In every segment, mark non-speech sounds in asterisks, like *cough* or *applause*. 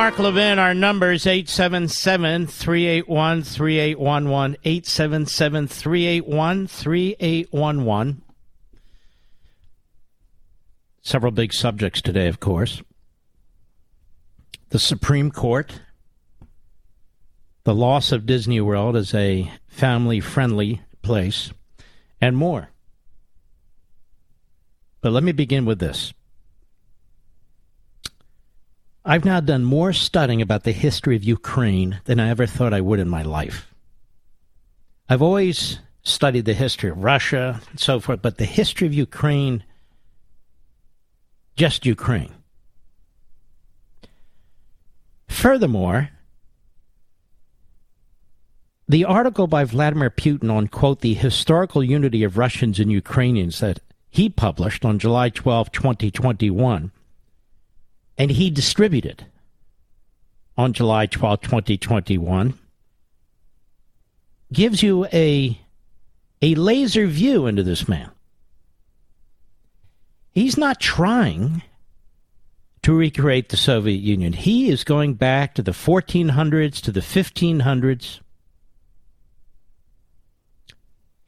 Mark Levin. Our number is 877 381 3811. 877 381 3811. Several big subjects today, of course. The Supreme Court, the loss of Disney World as a family friendly place, and more. But let me begin with this. I've now done more studying about the history of Ukraine than I ever thought I would in my life. I've always studied the history of Russia and so forth, but the history of Ukraine, just Ukraine. Furthermore, the article by Vladimir Putin on, quote, the historical unity of Russians and Ukrainians that he published on July 12, 2021, and he distributed on July 12, 2021, gives you a, a laser view into this man. He's not trying to recreate the Soviet Union. He is going back to the 1400s, to the 1500s.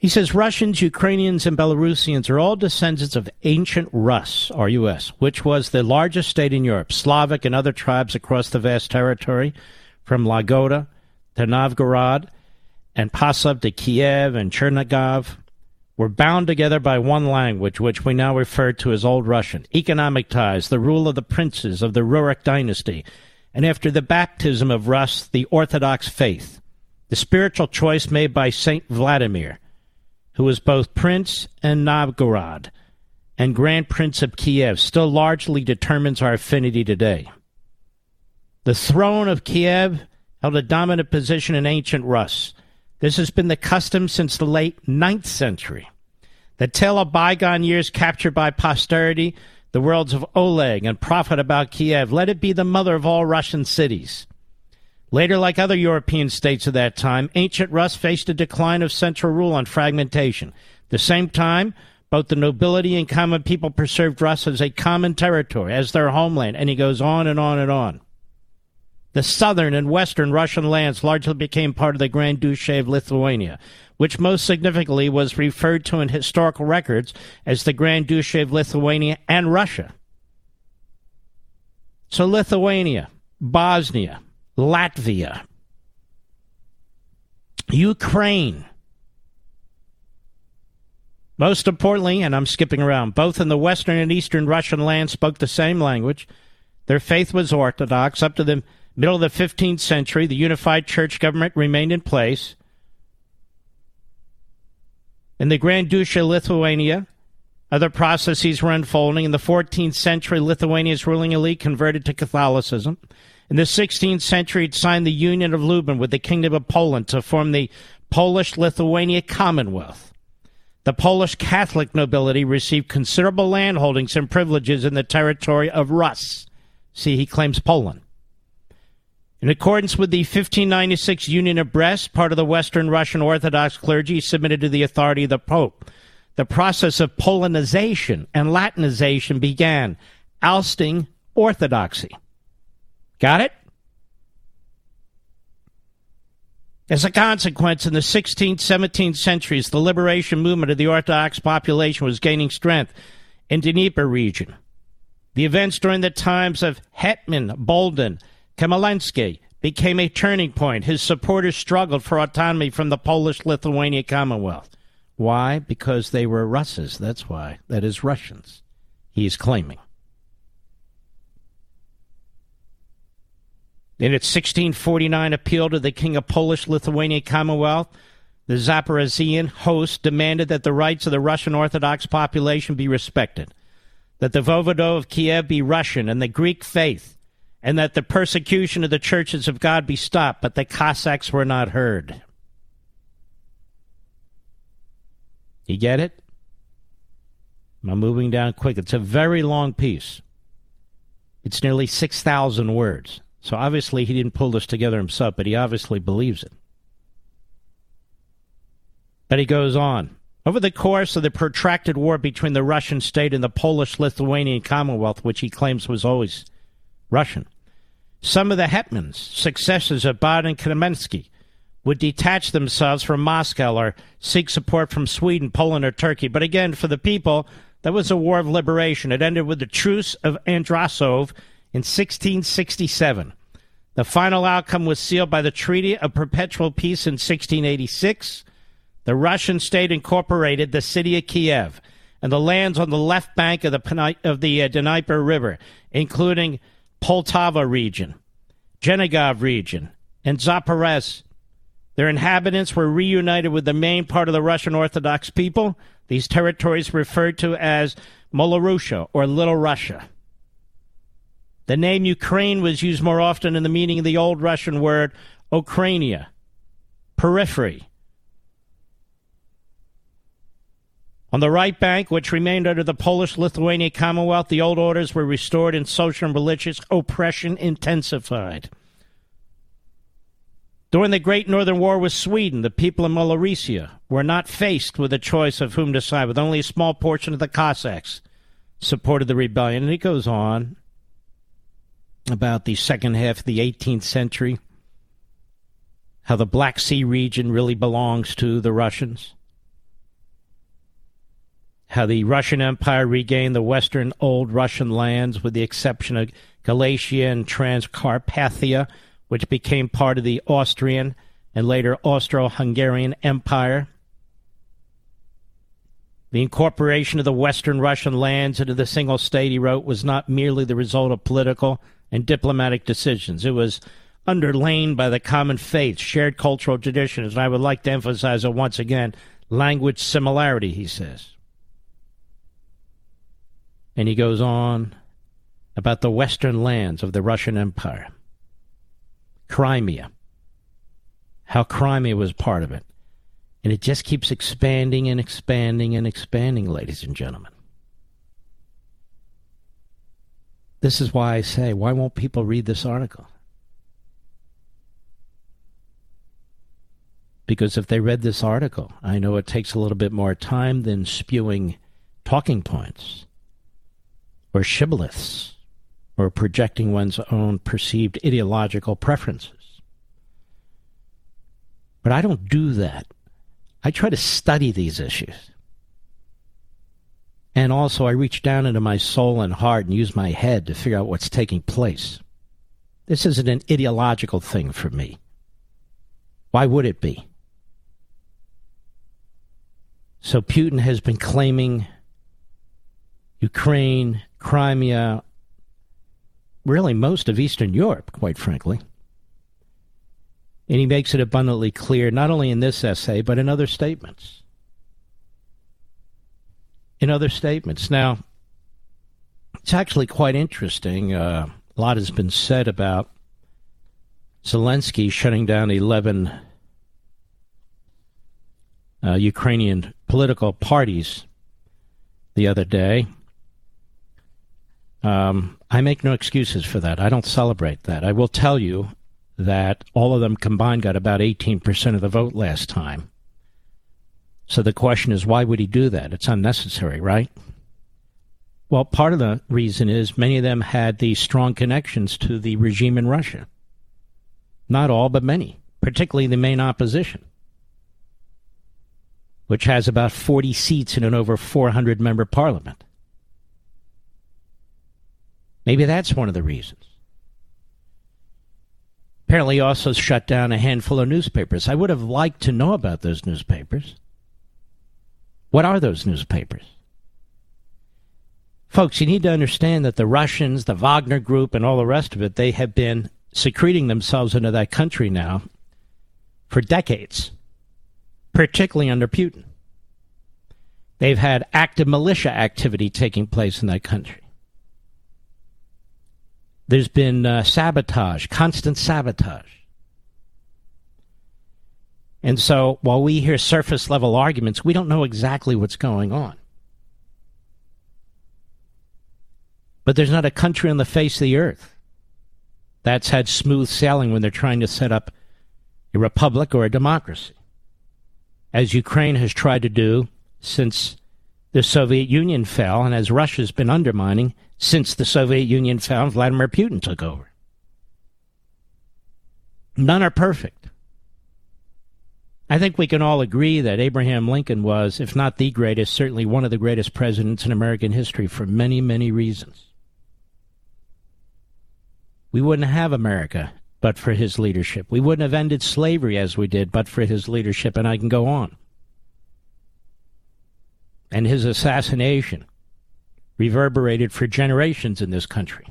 He says Russians, Ukrainians, and Belarusians are all descendants of ancient Rus, or RUS, which was the largest state in Europe. Slavic and other tribes across the vast territory, from Lagoda to Novgorod and Pasov to Kiev and Chernigov, were bound together by one language, which we now refer to as Old Russian. Economic ties, the rule of the princes of the Rurik dynasty, and after the baptism of Rus, the Orthodox faith. The spiritual choice made by Saint Vladimir who was both Prince and Novgorod and Grand Prince of Kiev, still largely determines our affinity today. The throne of Kiev held a dominant position in ancient Rus. This has been the custom since the late ninth century. The tale of bygone years captured by posterity, the worlds of Oleg and prophet about Kiev, let it be the mother of all Russian cities. Later, like other European states of that time, ancient Rus faced a decline of central rule and fragmentation. At the same time, both the nobility and common people preserved Rus as a common territory, as their homeland, and he goes on and on and on. The southern and western Russian lands largely became part of the Grand Duchy of Lithuania, which most significantly was referred to in historical records as the Grand Duchy of Lithuania and Russia. So, Lithuania, Bosnia, Latvia, Ukraine. Most importantly, and I'm skipping around, both in the western and eastern Russian lands spoke the same language. Their faith was Orthodox. Up to the middle of the 15th century, the unified church government remained in place. In the Grand Duchy of Lithuania, other processes were unfolding. In the 14th century, Lithuania's ruling elite converted to Catholicism. In the 16th century, it signed the Union of Lublin with the Kingdom of Poland to form the Polish Lithuania Commonwealth. The Polish Catholic nobility received considerable landholdings and privileges in the territory of Rus. See, he claims Poland. In accordance with the 1596 Union of Brest, part of the Western Russian Orthodox clergy submitted to the authority of the Pope the process of Polonization and Latinization began, ousting orthodoxy. Got it? As a consequence, in the 16th, 17th centuries, the liberation movement of the Orthodox population was gaining strength in the Dnieper region. The events during the times of Hetman, Bohdan, Khmelnytsky became a turning point. His supporters struggled for autonomy from the Polish Lithuania Commonwealth. Why? Because they were Russes. That's why. That is Russians. He's claiming. In its 1649 appeal to the King of Polish Lithuania Commonwealth, the Zaporizhian host demanded that the rights of the Russian Orthodox population be respected, that the Voivode of Kiev be Russian and the Greek faith, and that the persecution of the churches of God be stopped, but the Cossacks were not heard. You get it? I'm moving down quick. It's a very long piece. It's nearly 6,000 words. So obviously he didn't pull this together himself, but he obviously believes it. But he goes on. Over the course of the protracted war between the Russian state and the Polish Lithuanian Commonwealth, which he claims was always Russian, some of the hetmans, successors of Bohdan Khmelnytsky, would detach themselves from Moscow or seek support from Sweden, Poland, or Turkey. But again, for the people, that was a war of liberation. It ended with the Truce of Andrassov in 1667. The final outcome was sealed by the Treaty of Perpetual Peace in 1686. The Russian state incorporated the city of Kiev and the lands on the left bank of the, of the uh, Dnieper River, including Poltava region, Chernihiv region, and Zaporozhye their inhabitants were reunited with the main part of the Russian Orthodox people. These territories referred to as Malorussia or Little Russia. The name Ukraine was used more often in the meaning of the old Russian word Okrainia, periphery. On the right bank, which remained under the Polish Lithuania Commonwealth, the old orders were restored and social and religious oppression intensified. During the Great Northern War with Sweden, the people of Malorussia were not faced with a choice of whom to side with. Only a small portion of the Cossacks supported the rebellion. And it goes on about the second half of the 18th century, how the Black Sea region really belongs to the Russians, how the Russian Empire regained the western old Russian lands with the exception of Galicia and Transcarpathia which became part of the Austrian and later Austro Hungarian Empire. The incorporation of the Western Russian lands into the single state, he wrote, was not merely the result of political and diplomatic decisions. It was underlain by the common faith, shared cultural traditions, and I would like to emphasize it once again language similarity, he says. And he goes on about the western lands of the Russian Empire. Crimea, how Crimea was part of it. And it just keeps expanding and expanding and expanding, ladies and gentlemen. This is why I say, why won't people read this article? Because if they read this article, I know it takes a little bit more time than spewing talking points or shibboleths or projecting one's own perceived ideological preferences. But I don't do that. I try to study these issues. And also, I reach down into my soul and heart and use my head to figure out what's taking place. This isn't an ideological thing for me. Why would it be? So Putin has been claiming Ukraine, Crimea, really most of Eastern Europe, quite frankly. And he makes it abundantly clear, not only in this essay, but in other statements. In other statements. Now, it's actually quite interesting. Uh, a lot has been said about Zelensky shutting down 11 uh, Ukrainian political parties the other day. Um, I make no excuses for that. I don't celebrate that. I will tell you that all of them combined got about 18% of the vote last time. So the question is, why would he do that? It's unnecessary, right? Well, part of the reason is many of them had these strong connections to the regime in Russia. Not all, but many, particularly the main opposition, which has about 40 seats in an over 400 member parliament. Maybe that's one of the reasons. Apparently, also shut down a handful of newspapers. I would have liked to know about those newspapers. What are those newspapers? Folks, you need to understand that the Russians, the Wagner Group, and all the rest of it, they have been secreting themselves into that country now for decades, particularly under Putin. They've had active militia activity taking place in that country. There's been uh, sabotage, constant sabotage. And so while we hear surface level arguments, we don't know exactly what's going on. But there's not a country on the face of the earth that's had smooth sailing when they're trying to set up a republic or a democracy, as Ukraine has tried to do since the Soviet Union fell and as Russia's been undermining since the Soviet Union fell and Vladimir Putin took over. None are perfect. I think we can all agree that Abraham Lincoln was, if not the greatest, certainly one of the greatest presidents in American history for many, many reasons. We wouldn't have America but for his leadership. We wouldn't have ended slavery as we did but for his leadership, and I can go on. And his assassination reverberated for generations in this country.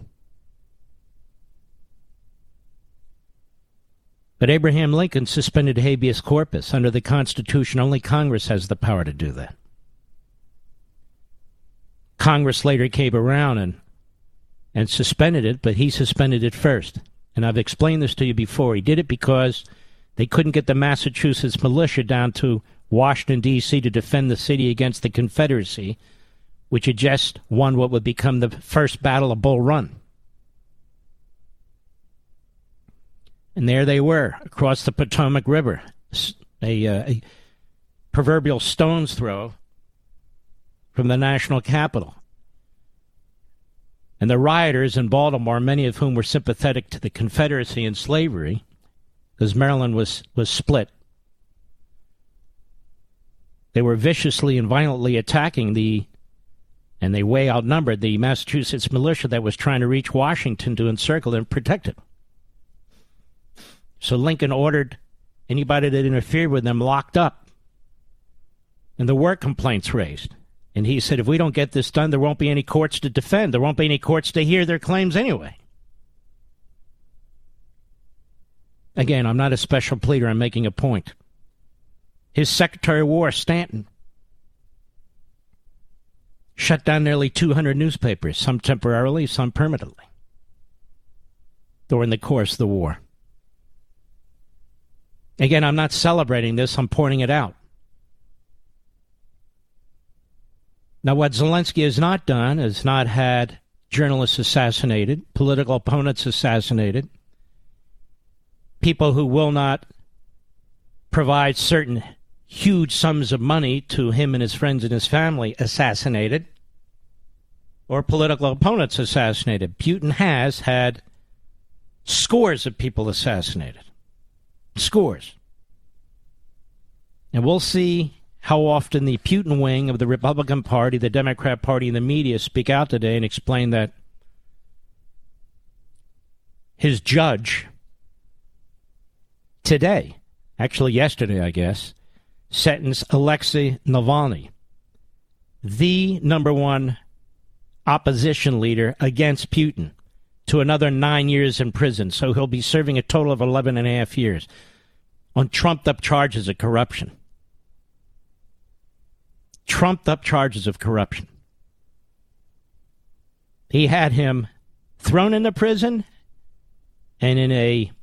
But Abraham Lincoln suspended habeas corpus. Under the Constitution, only Congress has the power to do that. Congress later came around and and suspended it, but he suspended it first. And I've explained this to you before. He did it because they couldn't get the Massachusetts militia down to Washington, D.C. to defend the city against the Confederacy, which had just won what would become the first Battle of Bull Run. And there they were across the Potomac River, a, uh, a proverbial stone's throw from the national capital. And the rioters in Baltimore, many of whom were sympathetic to the Confederacy and slavery, because Maryland was, was split, they were viciously and violently attacking the, and they way outnumbered the Massachusetts militia that was trying to reach Washington to encircle and protect it. So Lincoln ordered anybody that interfered with them locked up. And there were complaints raised. And he said, if we don't get this done, there won't be any courts to defend. There won't be any courts to hear their claims anyway. Again, I'm not a special pleader. I'm making a point. His Secretary of War, Stanton, shut down nearly 200 newspapers, some temporarily, some permanently, during the course of the war. Again, I'm not celebrating this, I'm pointing it out. Now, what Zelensky has not done is not had journalists assassinated, political opponents assassinated, people who will not provide certain huge sums of money to him and his friends and his family assassinated, or political opponents assassinated. Putin has had scores of people assassinated. Scores. And we'll see how often the Putin wing of the Republican Party, the Democrat Party, and the media speak out today and explain that his judge today, actually yesterday, I guess, sentenced Alexei Navalny, the number one opposition leader against Putin, to another nine years in prison. So he'll be serving a total of 11 and a half years on trumped up charges of corruption. trumped up charges of corruption. He had him thrown into prison, and in a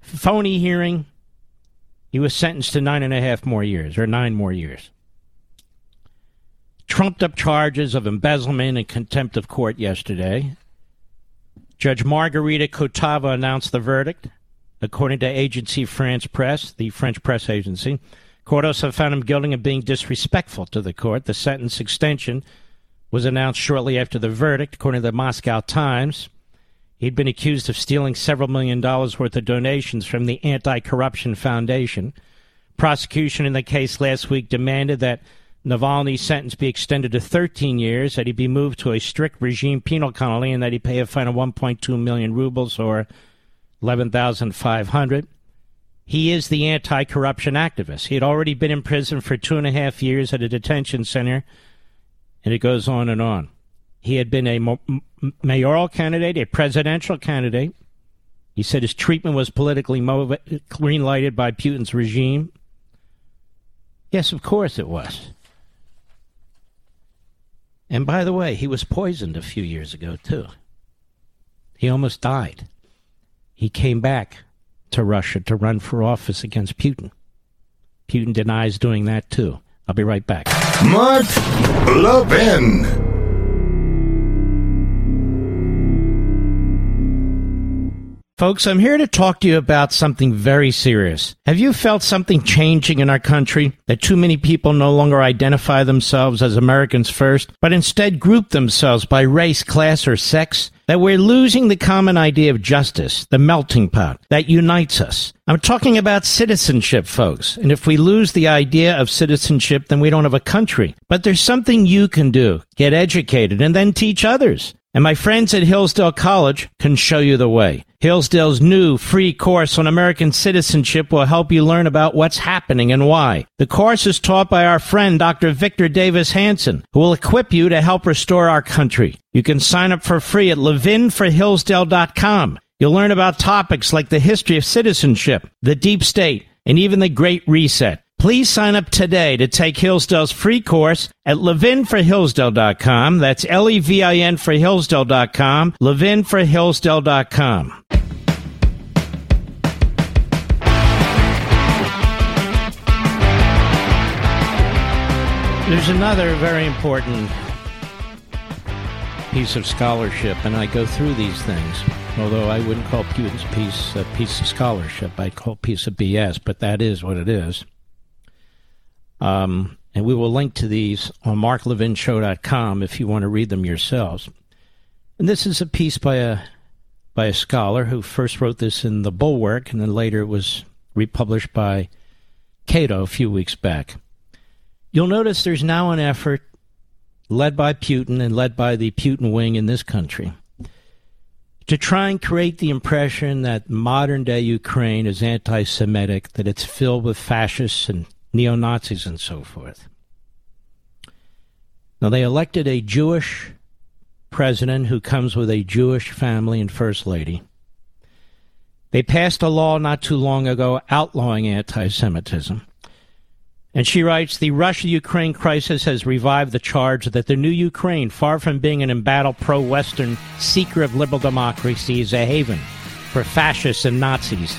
phony hearing, he was sentenced to nine and a half more years, or nine more years. Trumped up charges of embezzlement and contempt of court yesterday. Judge Margarita Kotova announced the verdict. According to Agence France-Presse, the French press agency, also found him guilty of being disrespectful to the court. The sentence extension was announced shortly after the verdict, according to the Moscow Times. He'd been accused of stealing several million dollars worth of donations from the Anti Corruption Foundation. Prosecution in the case last week demanded that Navalny's sentence be extended to 13 years, that he be moved to a strict regime penal colony, and that he pay a fine of 1.2 million rubles or 11,500. He is the anti corruption activist. He had already been in prison for two and a half years at a detention center, and it goes on and on. He had been a mayoral candidate, a presidential candidate. He said his treatment was politically green lighted by Putin's regime. Yes, of course it was. And by the way, he was poisoned a few years ago, too. He almost died. He came back to Russia to run for office against Putin. Putin denies doing that, too. I'll be right back. Mark Levin. Folks, I'm here to talk to you about something very serious. Have you felt something changing in our country? That too many people no longer identify themselves as Americans first, but instead group themselves by race, class, or sex? That we're losing the common idea of justice, the melting pot that unites us. I'm talking about citizenship, folks. And if we lose the idea of citizenship, then we don't have a country. But there's something you can do. Get educated and then teach others. And my friends at Hillsdale College can show you the way. Hillsdale's new free course on American citizenship will help you learn about what's happening and why. The course is taught by our friend Dr. Victor Davis Hanson, who will equip you to help restore our country. You can sign up for free at levinforhillsdale.com. You'll learn about topics like the history of citizenship, the deep state, and even the Great Reset. Please sign up today to take Hillsdale's free course at levinforhillsdale.com. That's L-E-V-I-N for Hillsdale.com, levinforhillsdale.com. There's another very important piece of scholarship, and I go through these things. Although I wouldn't call Putin's piece a piece of scholarship, I'd call it a piece of BS, but that is what it is. Um, and we will link to these on marklevinshow.com if you want to read them yourselves. And this is a piece by a by a scholar who first wrote this in the Bulwark, and then later it was republished by Cato a few weeks back. You'll notice there's now an effort led by Putin and led by the Putin wing in this country to try and create the impression that modern day Ukraine is anti Semitic, that it's filled with fascists and neo Nazis and so forth. Now, they elected a Jewish president who comes with a Jewish family and first lady. They passed a law not too long ago outlawing anti Semitism. And she writes The Russia Ukraine crisis has revived the charge that the new Ukraine, far from being an embattled pro Western seeker of liberal democracy, is a haven for fascists and Nazis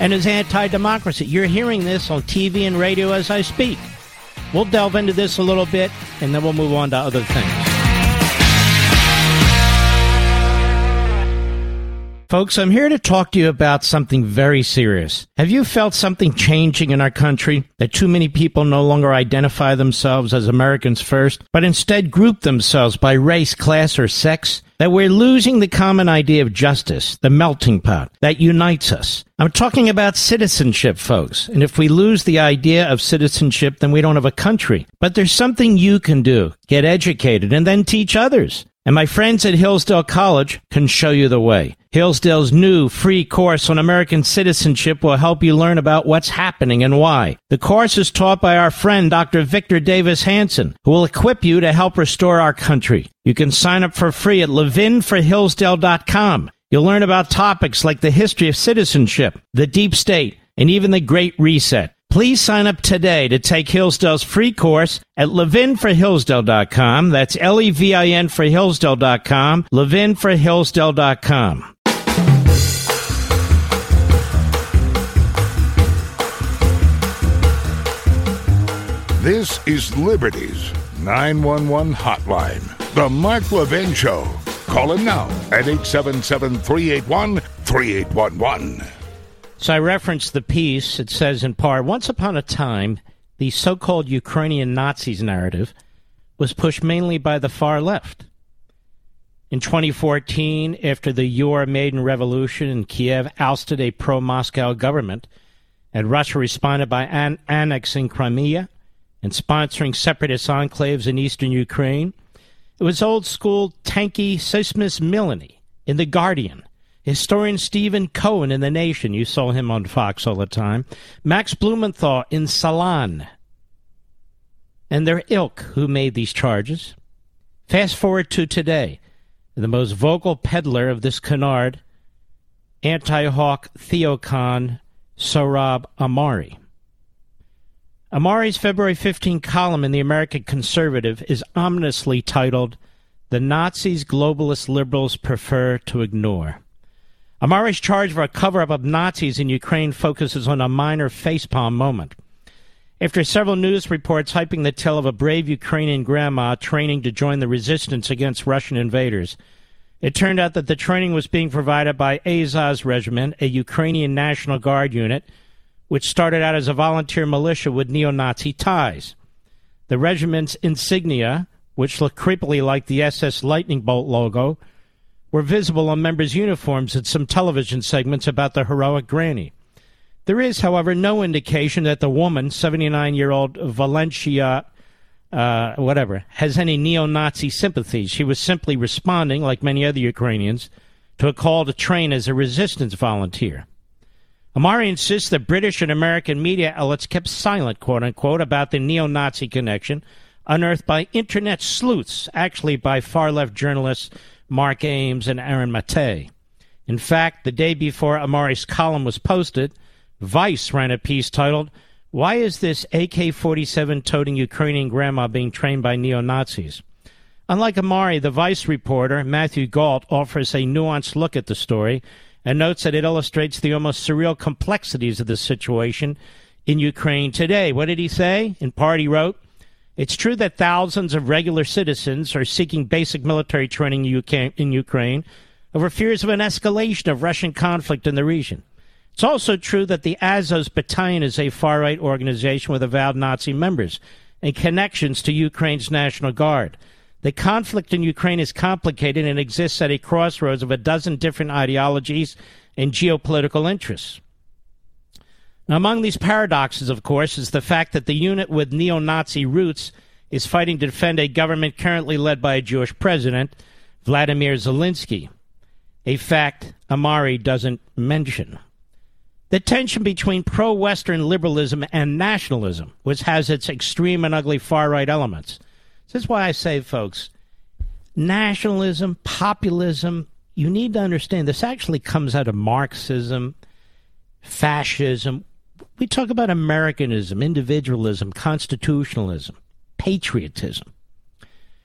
and is anti democracy. You're hearing this on TV and radio as I speak. We'll delve into this a little bit and then we'll move on to other things. Folks, I'm here to talk to you about something very serious. Have you felt something changing in our country? That too many people no longer identify themselves as Americans first, but instead group themselves by race, class, or sex? That we're losing the common idea of justice, the melting pot that unites us. I'm talking about citizenship, folks. And if we lose the idea of citizenship, then we don't have a country. But there's something you can do. Get educated and then teach others. And my friends at Hillsdale College can show you the way. Hillsdale's new free course on American citizenship will help you learn about what's happening and why. The course is taught by our friend Dr. Victor Davis Hanson, who will equip you to help restore our country. You can sign up for free at levinforhillsdale.com. You'll learn about topics like the history of citizenship, the deep state, and even the Great Reset. Please sign up today to take Hillsdale's free course at levinforhillsdale.com. That's L-E-V-I-N for Hillsdale.com, levinforhillsdale.com. This is Liberty's 911 hotline. The Mark Levin Show. Call him now at 877 381 3811. So I referenced the piece. It says in part Once upon a time, the so called Ukrainian Nazis narrative was pushed mainly by the far left. In 2014, after the Euromaidan revolution in Kiev ousted a pro Moscow government, and Russia responded by an- annexing Crimea and sponsoring separatist enclaves in eastern Ukraine, it was old school tanky Seumas Milne in The Guardian Historian Stephen Cohen in The Nation, you saw him on Fox all the time. Max Blumenthal in Salon. And their ilk who made these charges. Fast forward to today. The most vocal peddler of this canard, anti hawk Theocon Sohrab Ahmari. Ahmari's February 15 column in the American Conservative is ominously titled, The Nazis Globalist Liberals Prefer to Ignore. Ahmari's charge for a cover up of Nazis in Ukraine focuses on a minor facepalm moment. After several news reports hyping the tale of a brave Ukrainian grandma training to join the resistance against Russian invaders, it turned out that the training was being provided by Azov Regiment, a Ukrainian National Guard unit, which started out as a volunteer militia with neo Nazi ties. The regiment's insignia, which looked creepily like the SS Lightning Bolt logo, were visible on members' uniforms in some television segments about the heroic granny. There is, however, no indication that the woman, 79 year old Valencia, uh, whatever, has any neo Nazi sympathies. She was simply responding, like many other Ukrainians, to a call to train as a resistance volunteer. Ahmari insists that British and American media outlets kept silent, quote unquote, about the neo Nazi connection unearthed by internet sleuths, actually by far left journalists Mark Ames, and Aaron Mate. In fact, the day before Ahmari's column was posted, Vice ran a piece titled, Why is this AK 47 toting Ukrainian grandma being trained by neo Nazis? Unlike Amari, the Vice reporter, Matthew Gault, offers a nuanced look at the story and notes that it illustrates the almost surreal complexities of the situation in Ukraine today. What did he say? In part, he wrote, it's true that thousands of regular citizens are seeking basic military training in Ukraine over fears of an escalation of Russian conflict in the region. It's also true that the Azov Battalion is a far right organization with avowed Nazi members and connections to Ukraine's National Guard. The conflict in Ukraine is complicated and exists at a crossroads of a dozen different ideologies and geopolitical interests. Now, among these paradoxes, of course, is the fact that the unit with neo Nazi roots is fighting to defend a government currently led by a Jewish president, Vladimir Zelensky, a fact Ahmari doesn't mention. The tension between pro Western liberalism and nationalism, which has its extreme and ugly far right elements. This is why I say, folks, nationalism, populism, you need to understand this actually comes out of Marxism, fascism, we talk about Americanism, individualism, constitutionalism, patriotism.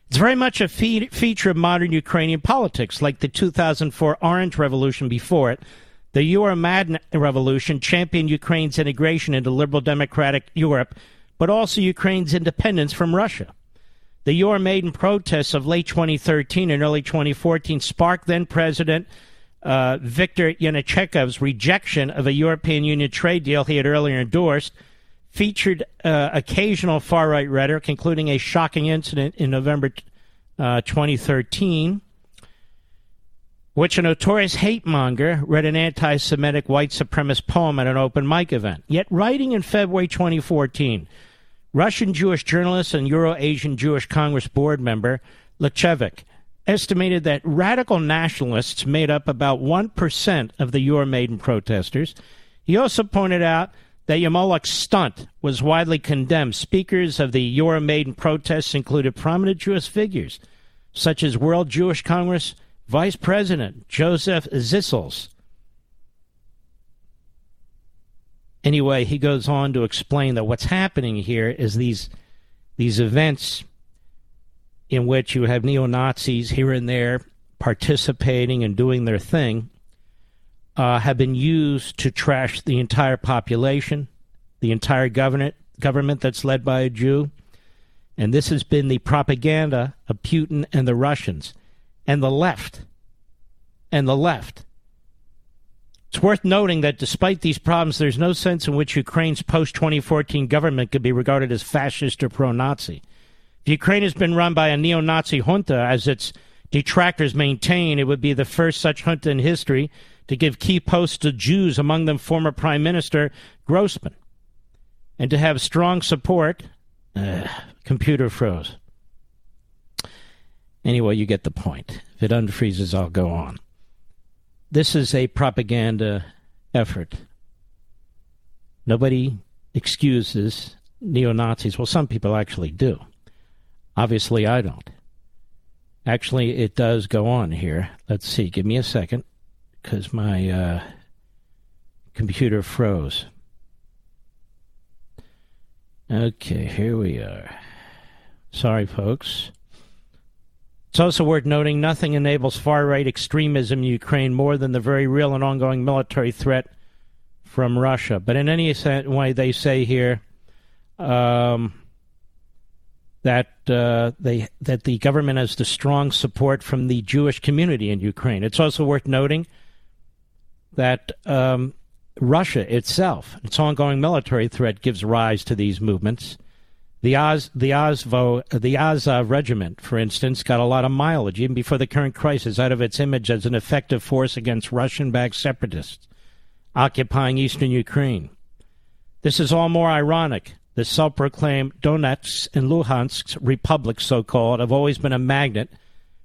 It's very much a fe- feature of modern Ukrainian politics, like the 2004 Orange Revolution before it. The Euromaidan Revolution championed Ukraine's integration into liberal democratic Europe, but also Ukraine's independence from Russia. The Euromaidan protests of late 2013 and early 2014 sparked then President uh, Viktor Yanukovych's rejection of a European Union trade deal he had earlier endorsed featured uh, occasional far right rhetoric, including a shocking incident in November uh, 2013, which a notorious hate monger read an anti Semitic white supremacist poem at an open mic event. Yet, writing in February 2014, Russian Jewish journalist and Euro Asian Jewish Congress board member Lechevik estimated that radical nationalists made up about 1% of the Euromaidan protesters. He also pointed out that Yermoluk's stunt was widely condemned. Speakers of the Euromaidan protests included prominent Jewish figures, such as World Jewish Congress Vice President Joseph Zissels. Anyway, he goes on to explain that what's happening here is these these events in which you have neo Nazis here and there participating and doing their thing uh, have been used to trash the entire population, the entire government government that's led by a Jew. And this has been the propaganda of Putin and the Russians and the left. And the left. It's worth noting that despite these problems, there's no sense in which Ukraine's post 2014 government could be regarded as fascist or pro Nazi. If Ukraine has been run by a neo Nazi junta, as its detractors maintain. It would be the first such junta in history to give key posts to Jews, among them former Prime Minister Groysman. And to have strong support. Uh, computer froze. Anyway, you get the point. If it unfreezes, I'll go on. This is a propaganda effort. Nobody excuses neo Nazis. Well, some people actually do. Obviously, I don't. Actually, it does go on here. Let's see. Give me a second because my uh, computer froze. Okay, here we are. Sorry, folks. It's also worth noting nothing enables far right extremism in Ukraine more than the very real and ongoing military threat from Russia. But in any way, they say here, um, that uh, they that the government has the strong support from the Jewish community in Ukraine. It's also worth noting that um, Russia itself, its ongoing military threat, gives rise to these movements. The Oz, the the Azov uh, regiment, for instance, got a lot of mileage even before the current crisis out of its image as an effective force against Russian-backed separatists occupying eastern Ukraine. This is all more ironic the self proclaimed Donetsk and Luhansk republics, so called, have always been a magnet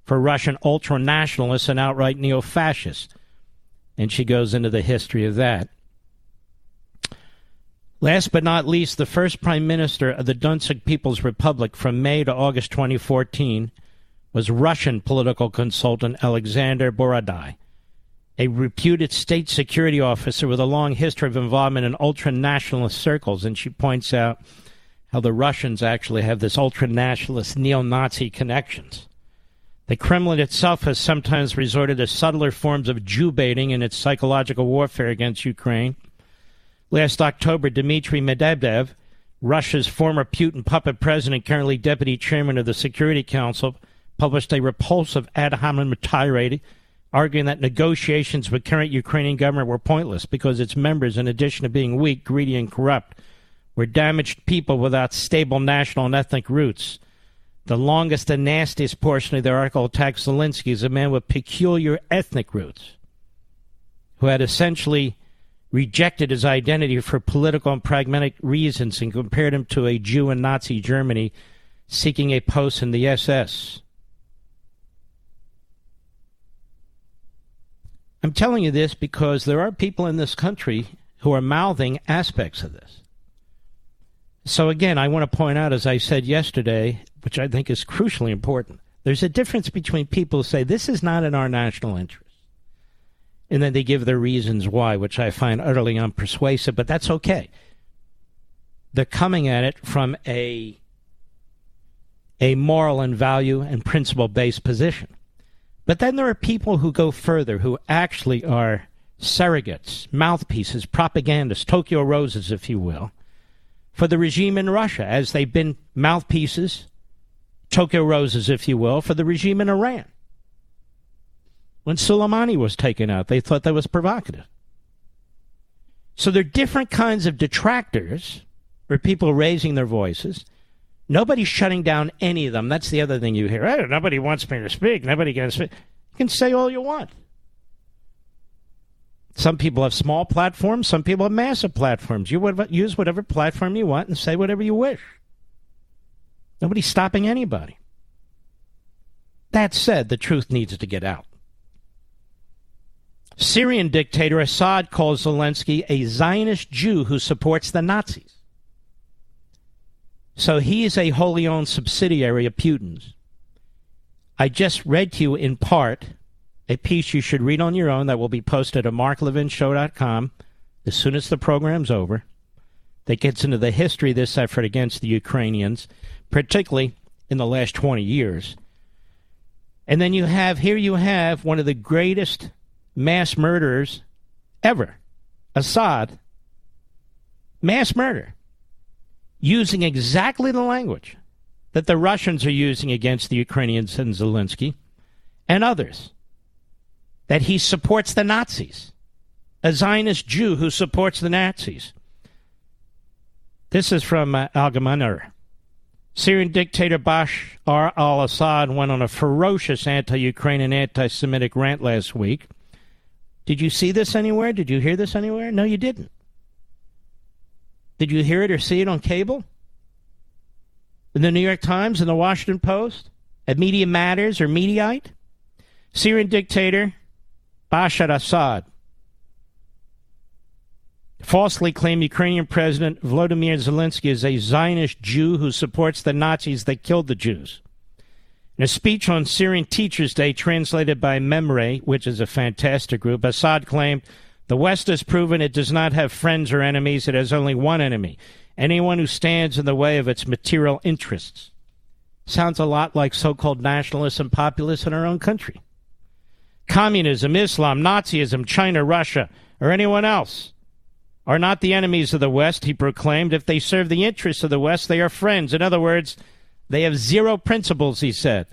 for Russian ultra nationalists and outright neo fascists. And she goes into the history of that. Last but not least, the first prime minister of the Donetsk People's Republic from May to August 2014 was Russian political consultant Alexander Borodai a reputed state security officer with a long history of involvement in ultra nationalist circles. And she points out how the Russians actually have this ultra nationalist neo Nazi connections. The Kremlin itself has sometimes resorted to subtler forms of Jew baiting in its psychological warfare against Ukraine. Last October, Dmitry Medvedev, Russia's former Putin puppet president, currently deputy chairman of the Security Council, published a repulsive ad hominem tirade arguing that negotiations with current Ukrainian government were pointless because its members, in addition to being weak, greedy, and corrupt, were damaged people without stable national and ethnic roots. The longest and nastiest portion of the article attacks Zelensky as a man with peculiar ethnic roots, who had essentially rejected his identity for political and pragmatic reasons and compared him to a Jew in Nazi Germany seeking a post in the SS. I'm telling you this because there are people in this country who are mouthing aspects of this. So, again, I want to point out, as I said yesterday, which I think is crucially important, there's a difference between people who say this is not in our national interest. And then they give their reasons why, which I find utterly unpersuasive, but that's okay. They're coming at it from a, a moral and value and principle based position. But then there are people who go further, who actually are surrogates, mouthpieces, propagandists, Tokyo Roses, if you will, for the regime in Russia, as they've been mouthpieces, Tokyo Roses, if you will, for the regime in Iran. When Soleimani was taken out, they thought that was provocative. So there are different kinds of detractors, or people raising their voices, Nobody's shutting down any of them. That's the other thing you hear. Oh, nobody wants me to speak. Nobody can speak. You can say all you want. Some people have small platforms. Some people have massive platforms. You would use whatever platform you want and say whatever you wish. Nobody's stopping anybody. That said, the truth needs to get out. Syrian dictator Assad calls Zelensky a Zionist Jew who supports the Nazis. So he is a wholly owned subsidiary of Putin's. I just read to you in part a piece you should read on your own that will be posted at marklevinshow.com as soon as the program's over, that gets into the history of this effort against the Ukrainians, particularly in the last 20 years. And then you have, here you have one of the greatest mass murderers ever, Assad, mass murder, using exactly the language that the Russians are using against the Ukrainians and Zelensky and others. That he supports the Nazis, a Zionist Jew who supports the Nazis. This is from uh, Algemeiner. Syrian dictator Bashar al Assad went on a ferocious anti Ukrainian, anti Semitic rant last week. Did you see this anywhere? Did you hear this anywhere? No, you didn't. Did you hear it or see it on cable? In the New York Times and the Washington Post? At Media Matters or Mediaite? Syrian dictator Bashar Assad falsely claimed Ukrainian President Volodymyr Zelensky is a Zionist Jew who supports the Nazis that killed the Jews. In a speech on Syrian Teachers Day, translated by MEMRI, which is a fantastic group, Assad claimed the West has proven it does not have friends or enemies, it has only one enemy anyone who stands in the way of its material interests. Sounds a lot like so called nationalists and populists in our own country. Communism, Islam, Nazism, China, Russia, or anyone else are not the enemies of the West, he proclaimed. If they serve the interests of the West, they are friends. In other words, they have zero principles, he said.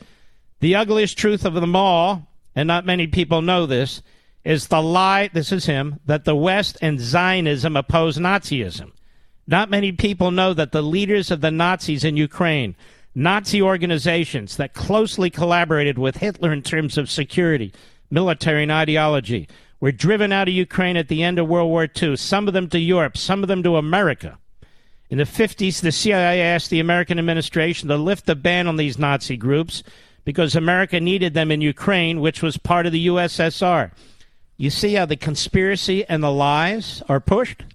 The ugliest truth of them all, and not many people know this, is the lie, this is him, that the West and Zionism oppose Nazism. Not many people know that the leaders of the Nazis in Ukraine, Nazi organizations that closely collaborated with Hitler in terms of security, military, and ideology, were driven out of Ukraine at the end of World War II, some of them to Europe, some of them to America. In the 50s, the CIA asked the American administration to lift the ban on these Nazi groups because America needed them in Ukraine, which was part of the USSR. You see how the conspiracy and the lies are pushed?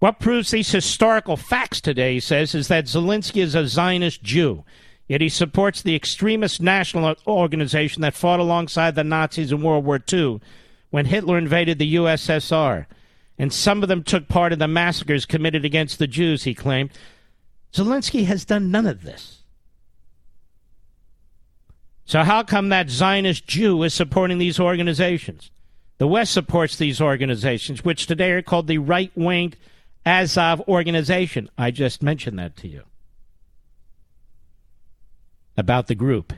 What proves these historical facts today, he says, is that Zelensky is a Zionist Jew. Yet he supports the extremist national organization that fought alongside the Nazis in World War II when Hitler invaded the USSR. And some of them took part in the massacres committed against the Jews, he claimed. Zelensky has done none of this. So, how come that Zionist Jew is supporting these organizations? The West supports these organizations, which today are called the right wing Azov organization. I just mentioned that to you about the group.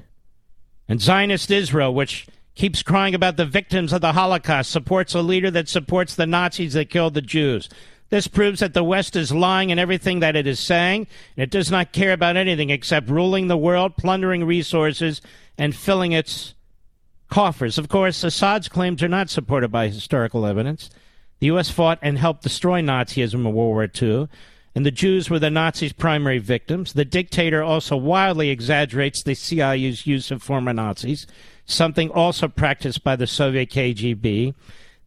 And Zionist Israel, which keeps crying about the victims of the Holocaust, supports a leader that supports the Nazis that killed the Jews. This proves that the West is lying in everything that it is saying. And it does not care about anything except ruling the world, plundering resources, and filling its coffers. Of course, Assad's claims are not supported by historical evidence. The U.S. fought and helped destroy Nazism in World War II and the Jews were the Nazis' primary victims. The dictator also wildly exaggerates the CIA's use of former Nazis, something also practiced by the Soviet KGB.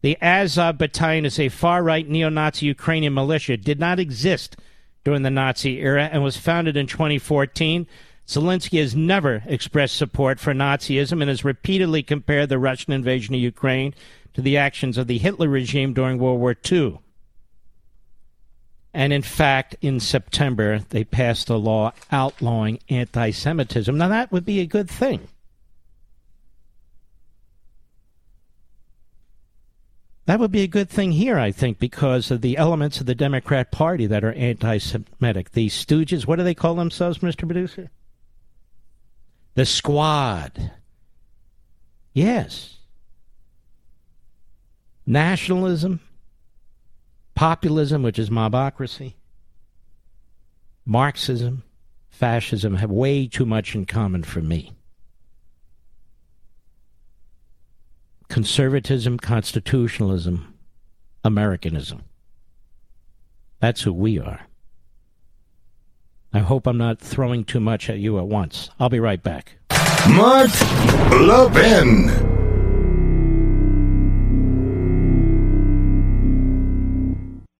The Azov Battalion is a far right neo Nazi Ukrainian militia, did not exist during the Nazi era, and was founded in 2014. Zelensky has never expressed support for Nazism and has repeatedly compared the Russian invasion of Ukraine to the actions of the Hitler regime during World War II. And in fact, in September, they passed a law outlawing anti Semitism. Now, that would be a good thing. That would be a good thing here, I think, because of the elements of the Democrat Party that are anti Semitic. The stooges, what do they call themselves, Mr. Producer? The squad. Yes. Nationalism, Populism, which is mobocracy, Marxism, fascism have way too much in common for me. Conservatism, constitutionalism, Americanism. That's who we are. I hope I'm not throwing too much at you at once. I'll be right back. Mark Levin.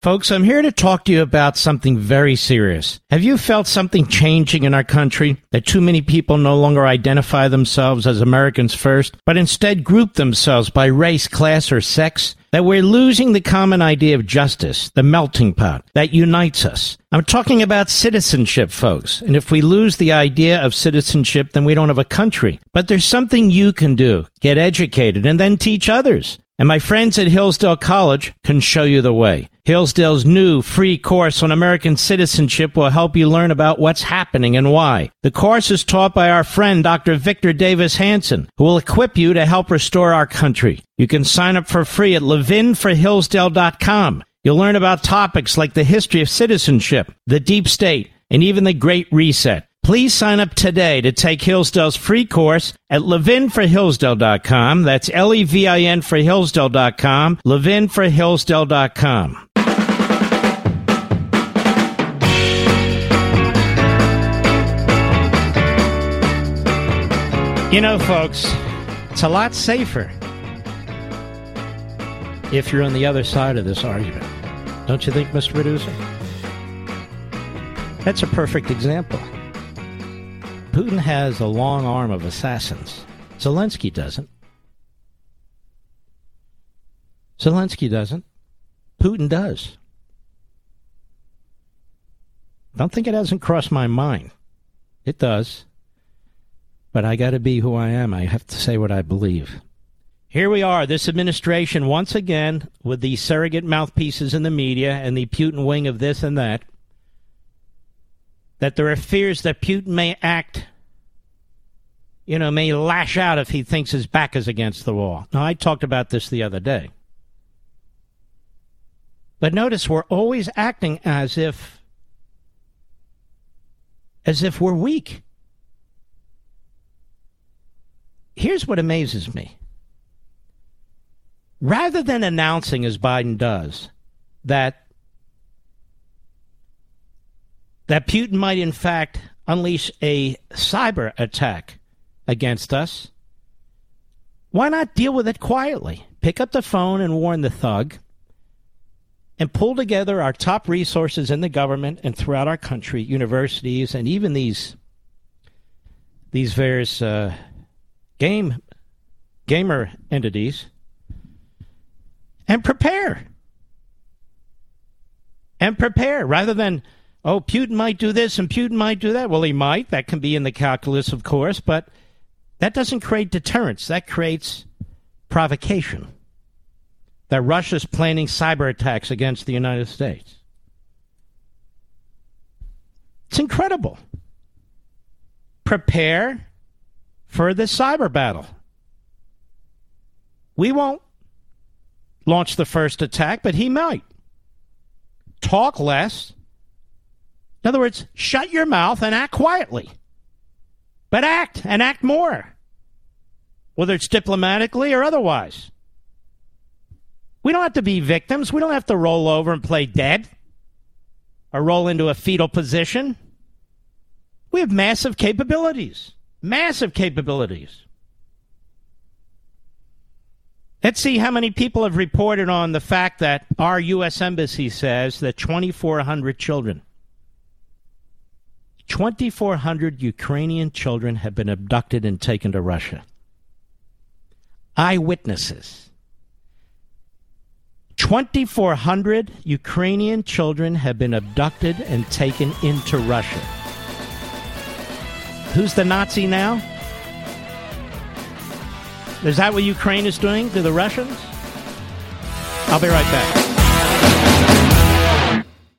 Folks, I'm here to talk to you about something very serious. Have you felt something changing in our country? That too many people no longer identify themselves as Americans first, but instead group themselves by race, class, or sex? that we're losing the common idea of justice, the melting pot that unites us. I'm talking about citizenship, folks. And if we lose the idea of citizenship, then we don't have a country. But there's something you can do. Get educated and then teach others. And my friends at Hillsdale College can show you the way. Hillsdale's new free course on American citizenship will help you learn about what's happening and why. The course is taught by our friend Dr. Victor Davis Hanson, who will equip you to help restore our country. You can sign up for free at levinforhillsdale.com. You'll learn about topics like the history of citizenship, the deep state, and even the Great Reset. Please sign up today to take Hillsdale's free course at levinforhillsdale.com. That's L-E-V-I-N for Hillsdale.com, levinforhillsdale.com. You know, folks, it's a lot safer if you're on the other side of this argument. Don't you think, Mr. Producer? That's a perfect example. Putin has a long arm of assassins. Zelensky doesn't. Zelensky doesn't. Putin does. Don't think it hasn't crossed my mind. It does. But I got to be who I am. I have to say what I believe. Here we are, this administration once again with the surrogate mouthpieces in the media and the Putin wing of this and that. That there are fears that Putin may act, you know, may lash out if he thinks his back is against the wall. Now, I talked about this the other day. But notice we're always acting as if as if we're weak. Here's what amazes me. Rather than announcing, as Biden does, that that Putin might in fact unleash a cyber attack against us, why not deal with it quietly? Pick up the phone and warn the thug and pull together our top resources in the government and throughout our country, universities, and even these these various uh, game gamer entities, and prepare. And prepare rather than oh Putin might do this and Putin might do that. Well, he might. That can be in the calculus, of course, but that doesn't create deterrence. That creates provocation that Russia's planning cyber attacks against the United States. It's incredible. Prepare for the cyber battle. We won't launch the first attack, but he might. Talk less. In other words, shut your mouth and act quietly. But act and act more, whether it's diplomatically or otherwise. We don't have to be victims. We don't have to roll over and play dead or roll into a fetal position. We have massive capabilities. Massive capabilities. Let's see how many people have reported on the fact that our U.S. Embassy says that 2,400 children, 2,400 Ukrainian children have been abducted and taken to Russia. Eyewitnesses 2,400 Ukrainian children have been abducted and taken into Russia. Who's the Nazi now? Is that what Ukraine is doing to the Russians? I'll be right back.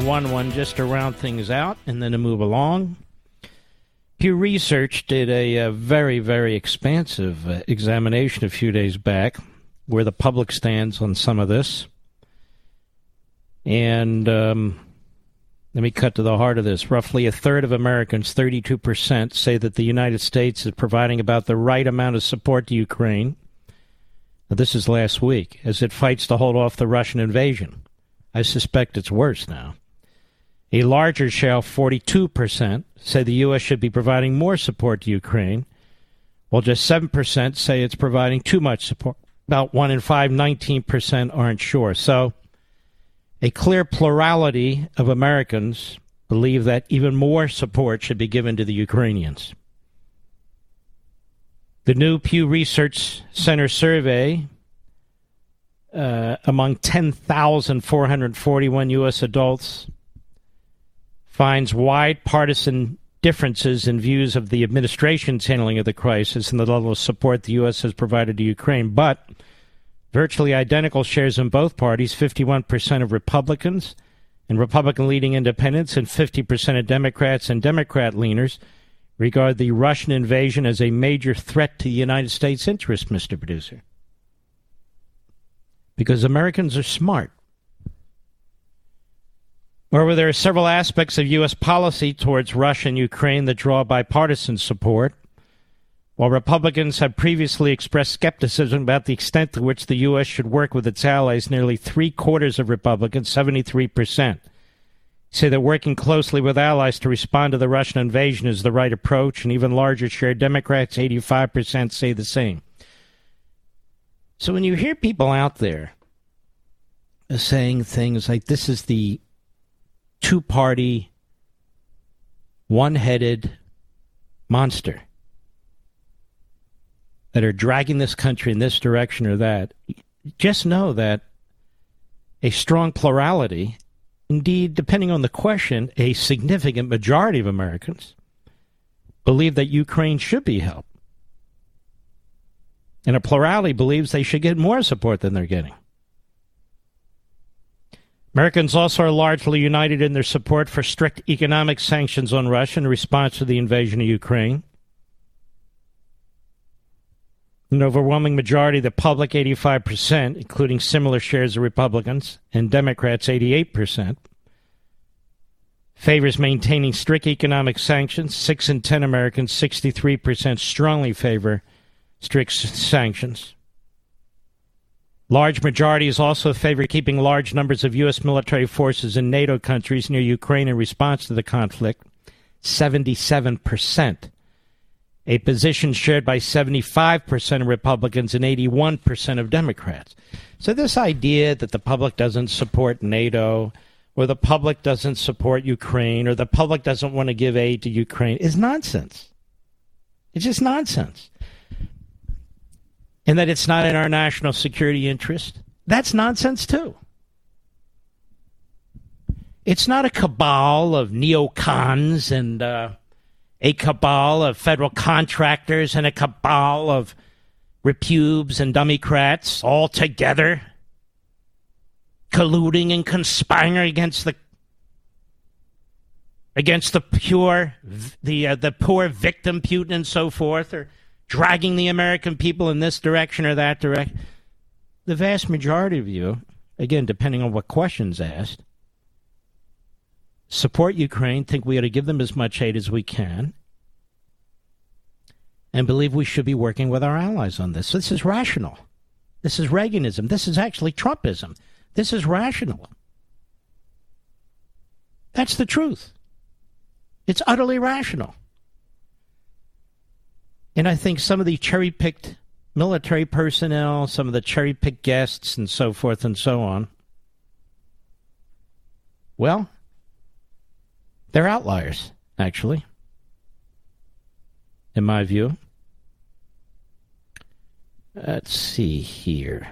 One one just to round things out and then to move along. Pew Research did a, a very, very expansive uh, examination a few days back where the public stands on some of this. And um, let me cut to the heart of this. Roughly a third of Americans, 32%, say that the United States is providing about the right amount of support to Ukraine. Now, this is last week, as it fights to hold off the Russian invasion. I suspect it's worse now. A larger share, 42%, say the U.S. should be providing more support to Ukraine, while just 7% say it's providing too much support. About 1 in 5, 19% aren't sure. So, a clear plurality of Americans believe that even more support should be given to the Ukrainians. The new Pew Research Center survey uh, among 10,441 U.S. adults finds wide partisan differences in views of the administration's handling of the crisis and the level of support the U.S. has provided to Ukraine, but virtually identical shares in both parties 51% of Republicans and Republican leading independents, and 50% of Democrats and Democrat leaners regard the Russian invasion as a major threat to the United States' interests, Mr. Producer. Because Americans are smart. Moreover, there are several aspects of U.S. policy towards Russia and Ukraine that draw bipartisan support. While Republicans have previously expressed skepticism about the extent to which the U.S. should work with its allies, nearly three quarters of Republicans, 73%, say that working closely with allies to respond to the Russian invasion is the right approach, and even larger share Democrats, 85%, say the same. So when you hear people out there saying things like this is the two party, one headed monster that are dragging this country in this direction or that, just know that a strong plurality, indeed, depending on the question, a significant majority of Americans believe that Ukraine should be helped. And a plurality believes they should get more support than they're getting. Americans also are largely united in their support for strict economic sanctions on Russia in response to the invasion of Ukraine. An overwhelming majority of the public, 85%, including similar shares of Republicans, and Democrats, 88%, favors maintaining strict economic sanctions. Six in 10 Americans, 63%, strongly favor strict sanctions. Large majorities also favor keeping large numbers of U.S. military forces in NATO countries near Ukraine in response to the conflict. 77%. A position shared by 75% of Republicans and 81% of Democrats. So, this idea that the public doesn't support NATO, or the public doesn't support Ukraine, or the public doesn't want to give aid to Ukraine is nonsense. It's just nonsense and that it's not in our national security interest, that's nonsense too. It's not a cabal of neocons and uh, a cabal of federal contractors and a cabal of repubes and Democrats all together colluding and conspiring against the against the pure the uh, the poor victim Putin and so forth or dragging the American people in this direction or that direction. The vast majority of you, again, depending on what questions asked, support Ukraine, think we ought to give them as much aid as we can, and believe we should be working with our allies on this. This is rational. This is Reaganism. This is actually Trumpism. This is rational. That's the truth. It's utterly rational. And I think some of the cherry picked military personnel, some of the cherry picked guests, and so forth and so on, well, they're outliers, actually, in my view. Let's see here.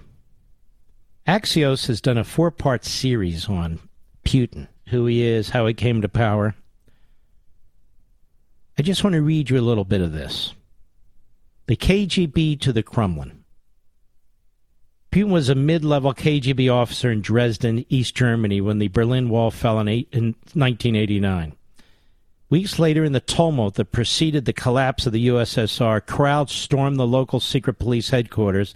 Axios has done a four part series on Putin, who he is, how he came to power. I just want to read you a little bit of this the KGB to the Kremlin. Putin was a mid level KGB officer in Dresden, East Germany, when the Berlin Wall fell in, eight, in 1989. Weeks later, in the tumult that preceded the collapse of the USSR, crowds stormed the local secret police headquarters,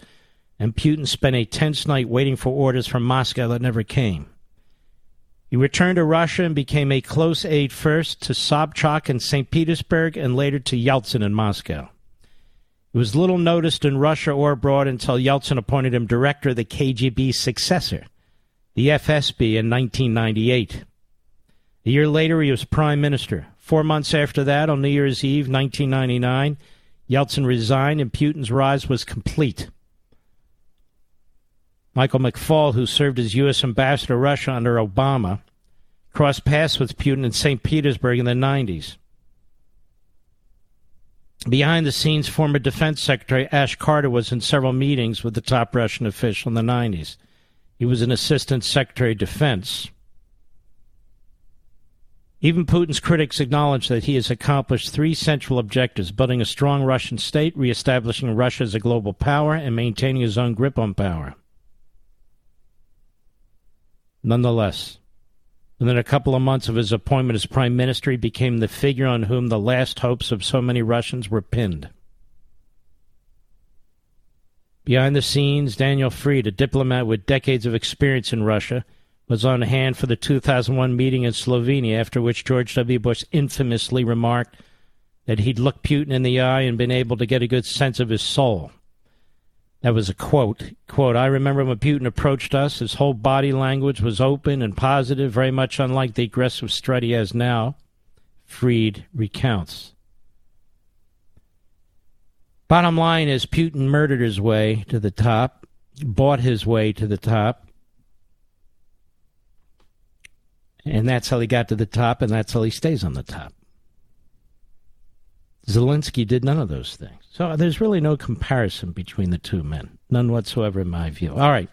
and Putin spent a tense night waiting for orders from Moscow that never came. He returned to Russia and became a close aide first to Sobchak in St. Petersburg and later to Yeltsin in Moscow. He was little noticed in Russia or abroad until Yeltsin appointed him director of the KGB's successor, the FSB, in 1998. A year later, he was prime minister. Four months after that, on New Year's Eve, 1999, Yeltsin resigned and Putin's rise was complete. Michael McFaul, who served as U.S. ambassador to Russia under Obama, crossed paths with Putin in St. Petersburg in the 90s. Behind the scenes, former Defense Secretary Ash Carter was in several meetings with the top Russian official in the 90s. He was an Assistant Secretary of Defense. Even Putin's critics acknowledge that he has accomplished three central objectives building a strong Russian state, reestablishing Russia as a global power, and maintaining his own grip on power. Nonetheless, within a couple of months of his appointment as prime minister, he became the figure on whom the last hopes of so many Russians were pinned. Behind the scenes, Daniel Fried, a diplomat with decades of experience in Russia, was on hand for the 2001 meeting in Slovenia, after which George W. Bush infamously remarked that he'd looked Putin in the eye and been able to get a good sense of his soul. That was a quote. Quote, I remember when Putin approached us, his whole body language was open and positive, very much unlike the aggressive strut he has now. Fried recounts. Bottom line is Putin murdered his way to the top, bought his way to the top, and that's how he got to the top, and that's how he stays on the top. Zelensky did none of those things. So there's really no comparison between the two men. None whatsoever, in my view. All right.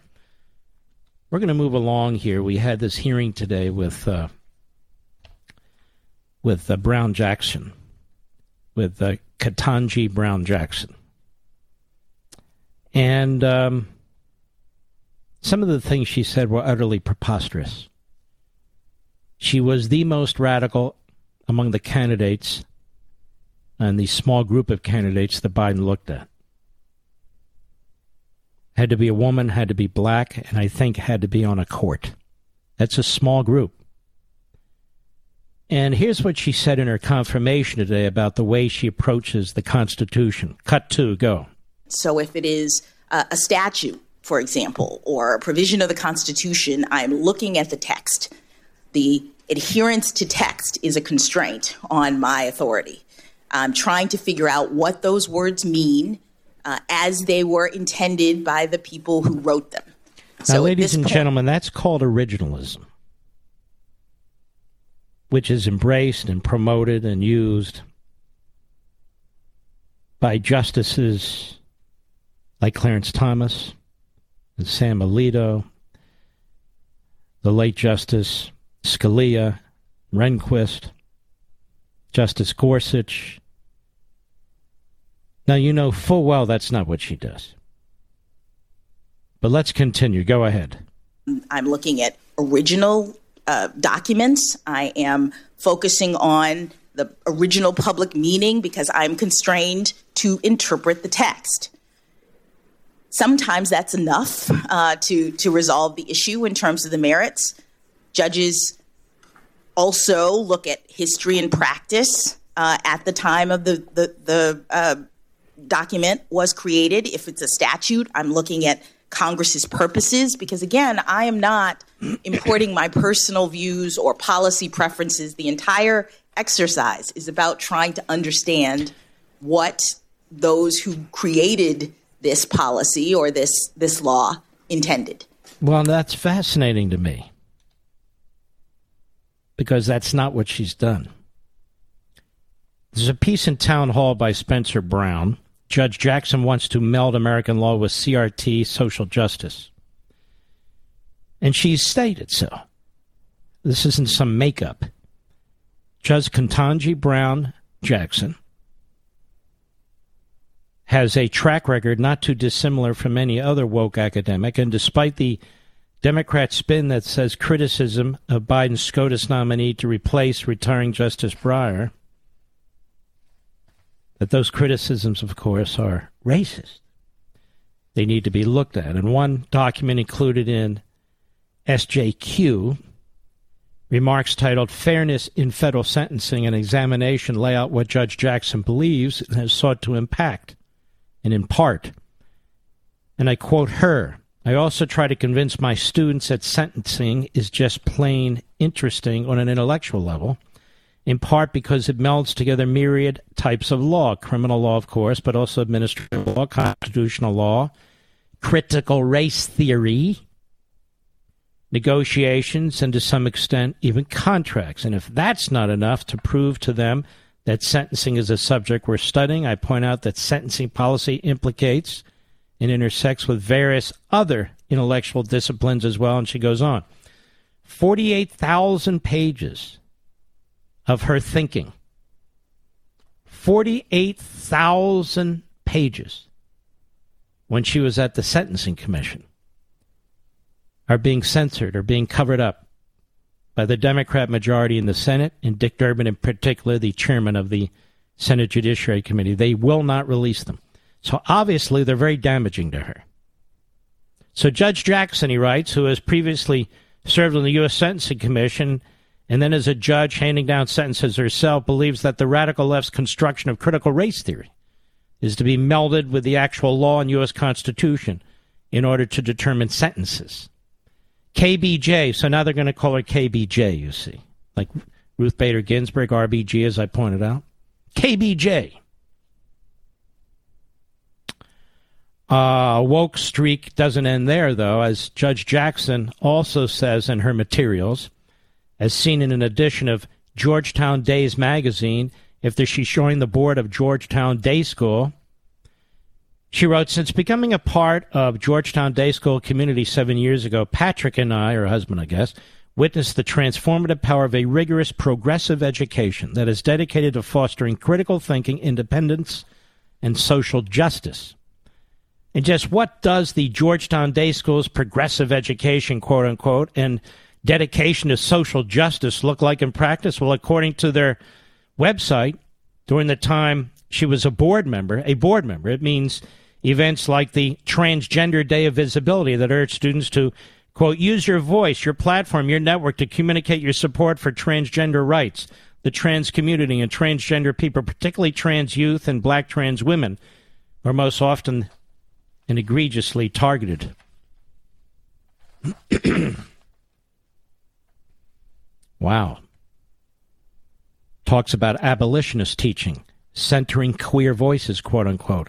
We're going to move along here. We had this hearing today with uh, with uh, Brown Jackson, with uh, Ketanji Brown Jackson. And um, some of the things she said were utterly preposterous. She was the most radical among the candidates and the small group of candidates that Biden looked at. Had to be a woman, had to be black, and I think had to be on a court. That's a small group. And here's what she said in her confirmation today about the way she approaches the Constitution. Cut two, go. So if it is uh, a statute, for example, or a provision of the Constitution, I'm looking at the text. The adherence to text is a constraint on my authority. I'm trying to figure out what those words mean uh, as they were intended by the people who wrote them. Now, so ladies and point, gentlemen, that's called originalism, which is embraced and promoted and used by justices like Clarence Thomas and Sam Alito, the late Justice Scalia, Rehnquist, Justice Gorsuch. Now, you know full well that's not what she does. But let's continue. Go ahead. I'm looking at original uh, documents. I am focusing on the original public meaning because I'm constrained to interpret the text. Sometimes that's enough uh, to, to resolve the issue in terms of the merits. Judges also look at history and practice uh, at the time of the the, the uh, document was created. If it's a statute, I'm looking at Congress's purposes because again, I am not importing my personal views or policy preferences. The entire exercise is about trying to understand what those who created this policy or this this law intended. Well, that's fascinating to me because that's not what she's done. There's a piece in Town Hall by Spencer Brown. Judge Jackson wants to meld American law with CRT social justice. And she's stated so. This isn't some makeup. Judge Ketanji Brown Jackson has a track record not too dissimilar from any other woke academic, and despite the Democrat spin that says criticism of Biden's SCOTUS nominee to replace retiring Justice Breyer, that those criticisms, of course, are racist. They need to be looked at. And one document included in SJQ, remarks titled Fairness in Federal Sentencing and Examination lay out what Judge Jackson believes and has sought to impact and impart. And I quote her I also try to convince my students that sentencing is just plain interesting on an intellectual level, in part because it melds together myriad types of law criminal law, of course, but also administrative law, constitutional law, critical race theory, negotiations, and to some extent, even contracts. And if that's not enough to prove to them that sentencing is a subject we're studying, I point out that sentencing policy implicates and intersects with various other intellectual disciplines as well. And she goes on 48,000 pages of her thinking. 48,000 pages when she was at the Sentencing Commission are being censored or being covered up by the Democrat majority in the Senate and Dick Durbin in particular, the chairman of the Senate Judiciary Committee. They will not release them. So obviously, they're very damaging to her. So Judge Jackson, he writes, who has previously served on the U.S. Sentencing Commission and then as a judge handing down sentences herself, believes that the radical left's construction of critical race theory is to be melded with the actual law and U.S. Constitution in order to determine sentences. KBJ, so now they're going to call her KBJ, you see, like Ruth Bader Ginsburg, RBG, as I pointed out. KBJ. Uh, woke streak doesn't end there, though, as Judge Jackson also says in her materials, as seen in an edition of Georgetown Days magazine, after she joined the board of Georgetown Day School. She wrote, Since becoming a part of Georgetown Day School community seven years ago, Patrick and I, her husband, I guess, witnessed the transformative power of a rigorous progressive education that is dedicated to fostering critical thinking, independence, and social justice. And just what does the Georgetown Day School's progressive education, quote unquote, and dedication to social justice look like in practice? Well, according to their website, during the time she was a board member, a board member, it means events like the Transgender Day of Visibility that urge students to, quote, use your voice, your platform, your network to communicate your support for transgender rights, the trans community, and transgender people, particularly trans youth and black trans women, are most often and egregiously targeted. *clears throat* wow. Talks about abolitionist teaching, centering queer voices, quote unquote,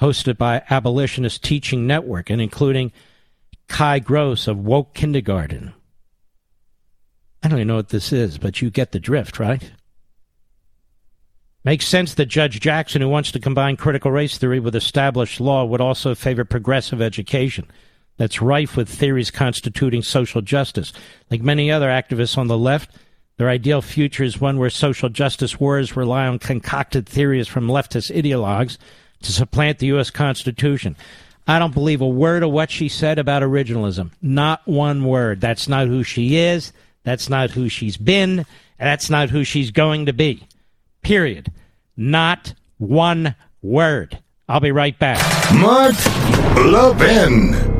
hosted by Abolitionist Teaching Network and including Kai Gross of Woke Kindergarten. I don't even know what this is, but you get the drift, right? Makes sense that Judge Jackson, who wants to combine critical race theory with established law, would also favor progressive education that's rife with theories constituting social justice. Like many other activists on the left, their ideal future is one where social justice wars rely on concocted theories from leftist ideologues to supplant the U.S. Constitution. I don't believe a word of what she said about originalism. Not one word. That's not who she is. That's not who she's been. And that's not who she's going to be. Period. Not one word. I'll be right back. Mark Levin.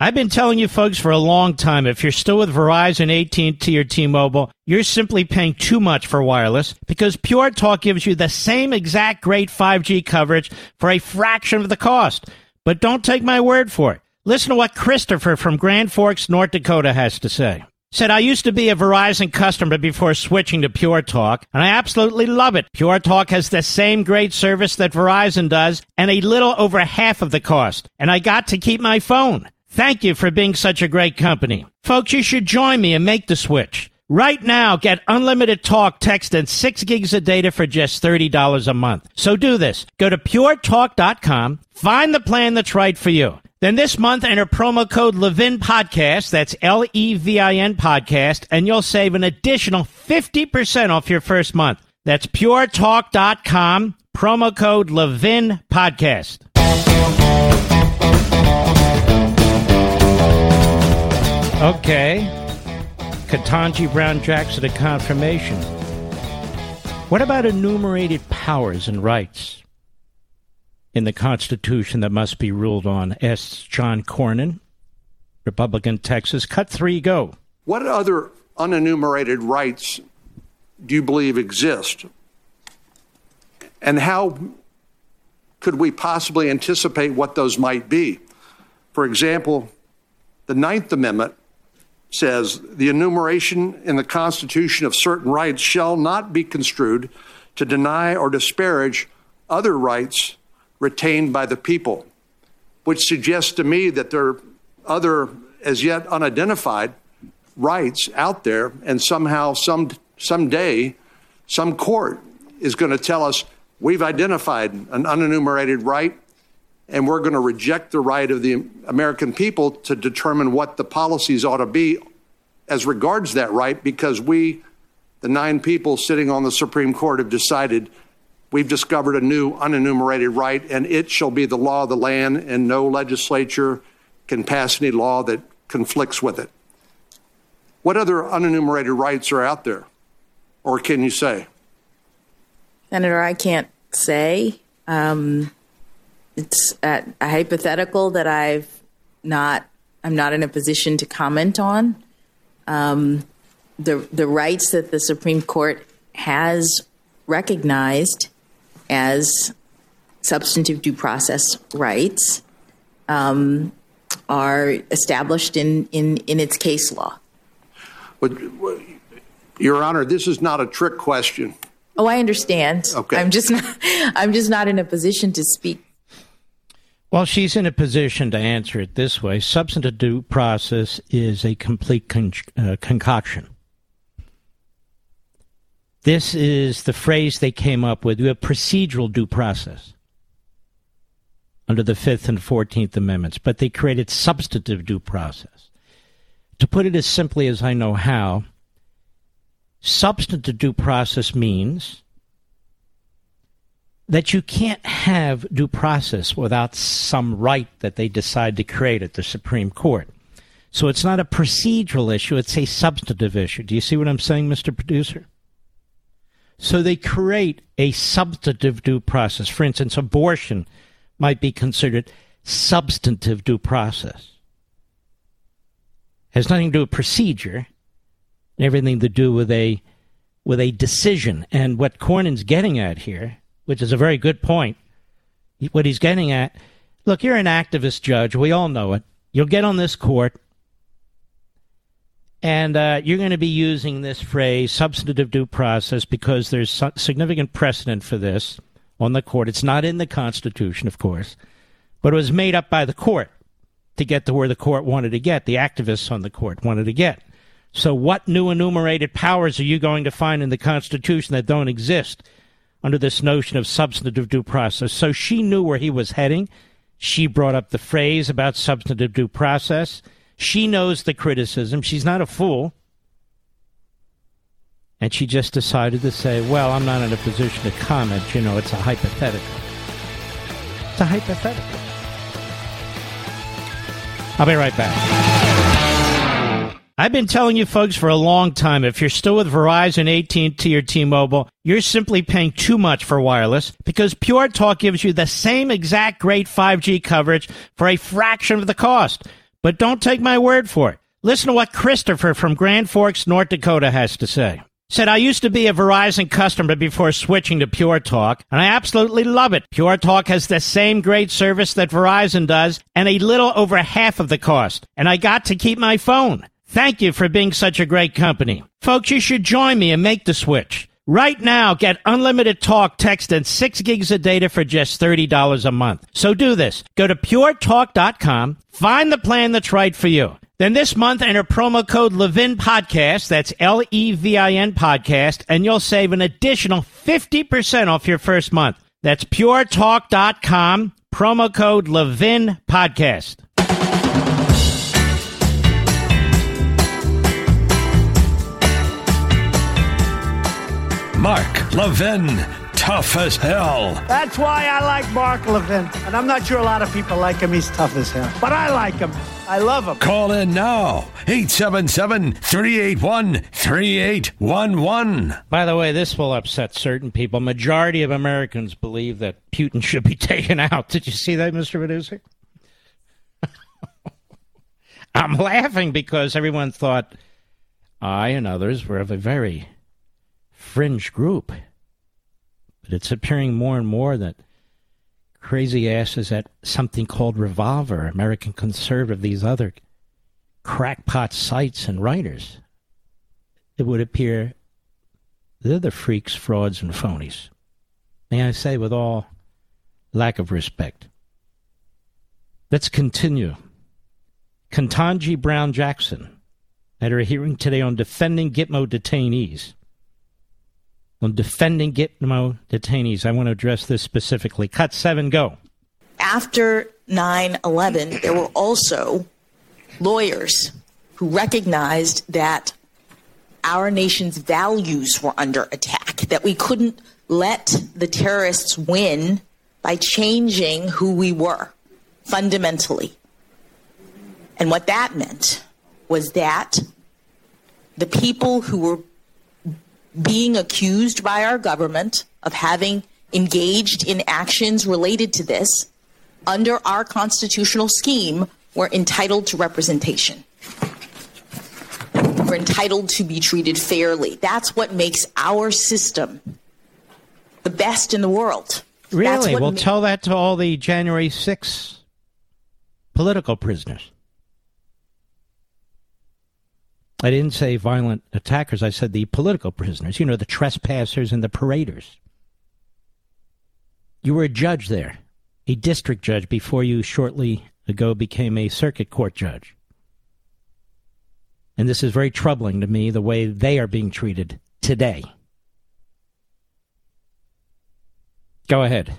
I've been telling you folks for a long time if you're still with Verizon, AT&T or T-Mobile, you're simply paying too much for wireless because Pure Talk gives you the same exact great 5G coverage for a fraction of the cost. But don't take my word for it. Listen to what Christopher from Grand Forks, North Dakota has to say. Said, I used to be a Verizon customer before switching to Pure Talk, and I absolutely love it. Pure Talk has the same great service that Verizon does, and a little over half of the cost. And I got to keep my phone. Thank you for being such a great company. Folks, you should join me and make the switch. Right now, get unlimited talk, text, and 6 gigs of data for just $30 a month. So do this. Go to puretalk.com, find the plan that's right for you. Then this month, enter promo code Levin Podcast. That's L E V I N Podcast, and you'll save an additional 50% off your first month. That's puretalk.com, promo code Levin Podcast. Okay. Ketanji Brown Jackson a confirmation. What about enumerated powers and rights in the Constitution that must be ruled on? asks John Cornyn, Republican, Texas. Cut three, go. What other unenumerated rights do you believe exist? And how could we possibly anticipate what those might be? For example, the Ninth Amendment says the enumeration in the Constitution of certain rights shall not be construed to deny or disparage other rights retained by the people, which suggests to me that there are other, as yet unidentified, rights out there, and somehow, some someday, some court is going to tell us we've identified an unenumerated right and we're going to reject the right of the American people to determine what the policies ought to be as regards that right because we, the nine people sitting on the Supreme Court, have decided we've discovered a new unenumerated right and it shall be the law of the land and no legislature can pass any law that conflicts with it. What other unenumerated rights are out there? Or can you say? Senator, I can't say. Um, it's a, a hypothetical that I've not I'm not in a position to comment on. Um, the the rights that the Supreme Court has recognized as substantive due process rights um, are established in, in, in its case law. But, Your Honor, this is not a trick question. Oh, I understand. Okay. I'm just not, I'm just not in a position to speak well, she's in a position to answer it this way. Substantive due process is a complete con- uh, concoction. This is the phrase they came up with. You have procedural due process under the Fifth and Fourteenth Amendments, but they created substantive due process. To put it as simply as I know how, substantive due process means that you can't have due process without some right that they decide to create at the Supreme Court. So it's not a procedural issue, it's a substantive issue. Do you see what I'm saying, Mr. Producer? So they create a substantive due process. For instance, abortion might be considered substantive due process. Has nothing to do with procedure, everything to do with a with a decision. And what Cornyn's getting at here which is a very good point. What he's getting at look, you're an activist judge. We all know it. You'll get on this court, and uh, you're going to be using this phrase, substantive due process, because there's significant precedent for this on the court. It's not in the Constitution, of course, but it was made up by the court to get to where the court wanted to get, the activists on the court wanted to get. So, what new enumerated powers are you going to find in the Constitution that don't exist? under this notion of substantive due process. So she knew where he was heading. She brought up the phrase about substantive due process. She knows the criticism. She's not a fool. And she just decided to say, well, I'm not in a position to comment. You know, it's a hypothetical. It's a hypothetical. I'll be right back. I've been telling you folks for a long time, if you're still with Verizon, AT&T, or T-Mobile, you're simply paying too much for wireless because Pure Talk gives you the same exact great 5G coverage for a fraction of the cost. But don't take my word for it. Listen to what Christopher from Grand Forks, North Dakota has to say. Said, I used to be a Verizon customer before switching to Pure Talk, and I absolutely love it. Pure Talk has the same great service that Verizon does, and a little over half of the cost. And I got to keep my phone. Thank you for being such a great company. Folks, you should join me and make the switch. Right now, get unlimited talk, text, and 6 gigs of data for just $30 a month. So do this. Go to puretalk.com, find the plan that's right for you. Then this month, enter promo code Levin Podcast, that's L E V I N Podcast, and you'll save an additional 50% off your first month. That's puretalk.com, promo code Levin Podcast. Mark Levin, tough as hell. That's why I like Mark Levin. And I'm not sure a lot of people like him. He's tough as hell. But I like him. I love him. Call in now. 877 381 3811. By the way, this will upset certain people. Majority of Americans believe that Putin should be *laughs* taken out. Did you see that, Mr. Medusa? *laughs* I'm laughing because everyone thought I and others were of a very fringe group. But it's appearing more and more that crazy asses at something called Revolver, American Conservative, these other crackpot sites and writers, it would appear they're the freaks, frauds, and phonies. May I say, with all lack of respect. Let's continue. Ketanji Brown Jackson, at her hearing today on defending Gitmo detainees. On defending Gitmo detainees, I want to address this specifically. Cut seven, go. After 9 11, there were also lawyers who recognized that our nation's values were under attack, that we couldn't let the terrorists win by changing who we were fundamentally. And what that meant was that the people who were being accused by our government of having engaged in actions related to this under our constitutional scheme we're entitled to representation. We're entitled to be treated fairly. That's what makes our system the best in the world. Really? Well, ma- tell that to all the January 6 political prisoners. I didn't say violent attackers. I said the political prisoners, you know, the trespassers and the paraders. You were a judge there, a district judge, before you shortly ago became a circuit court judge. And this is very troubling to me the way they are being treated today. Go ahead.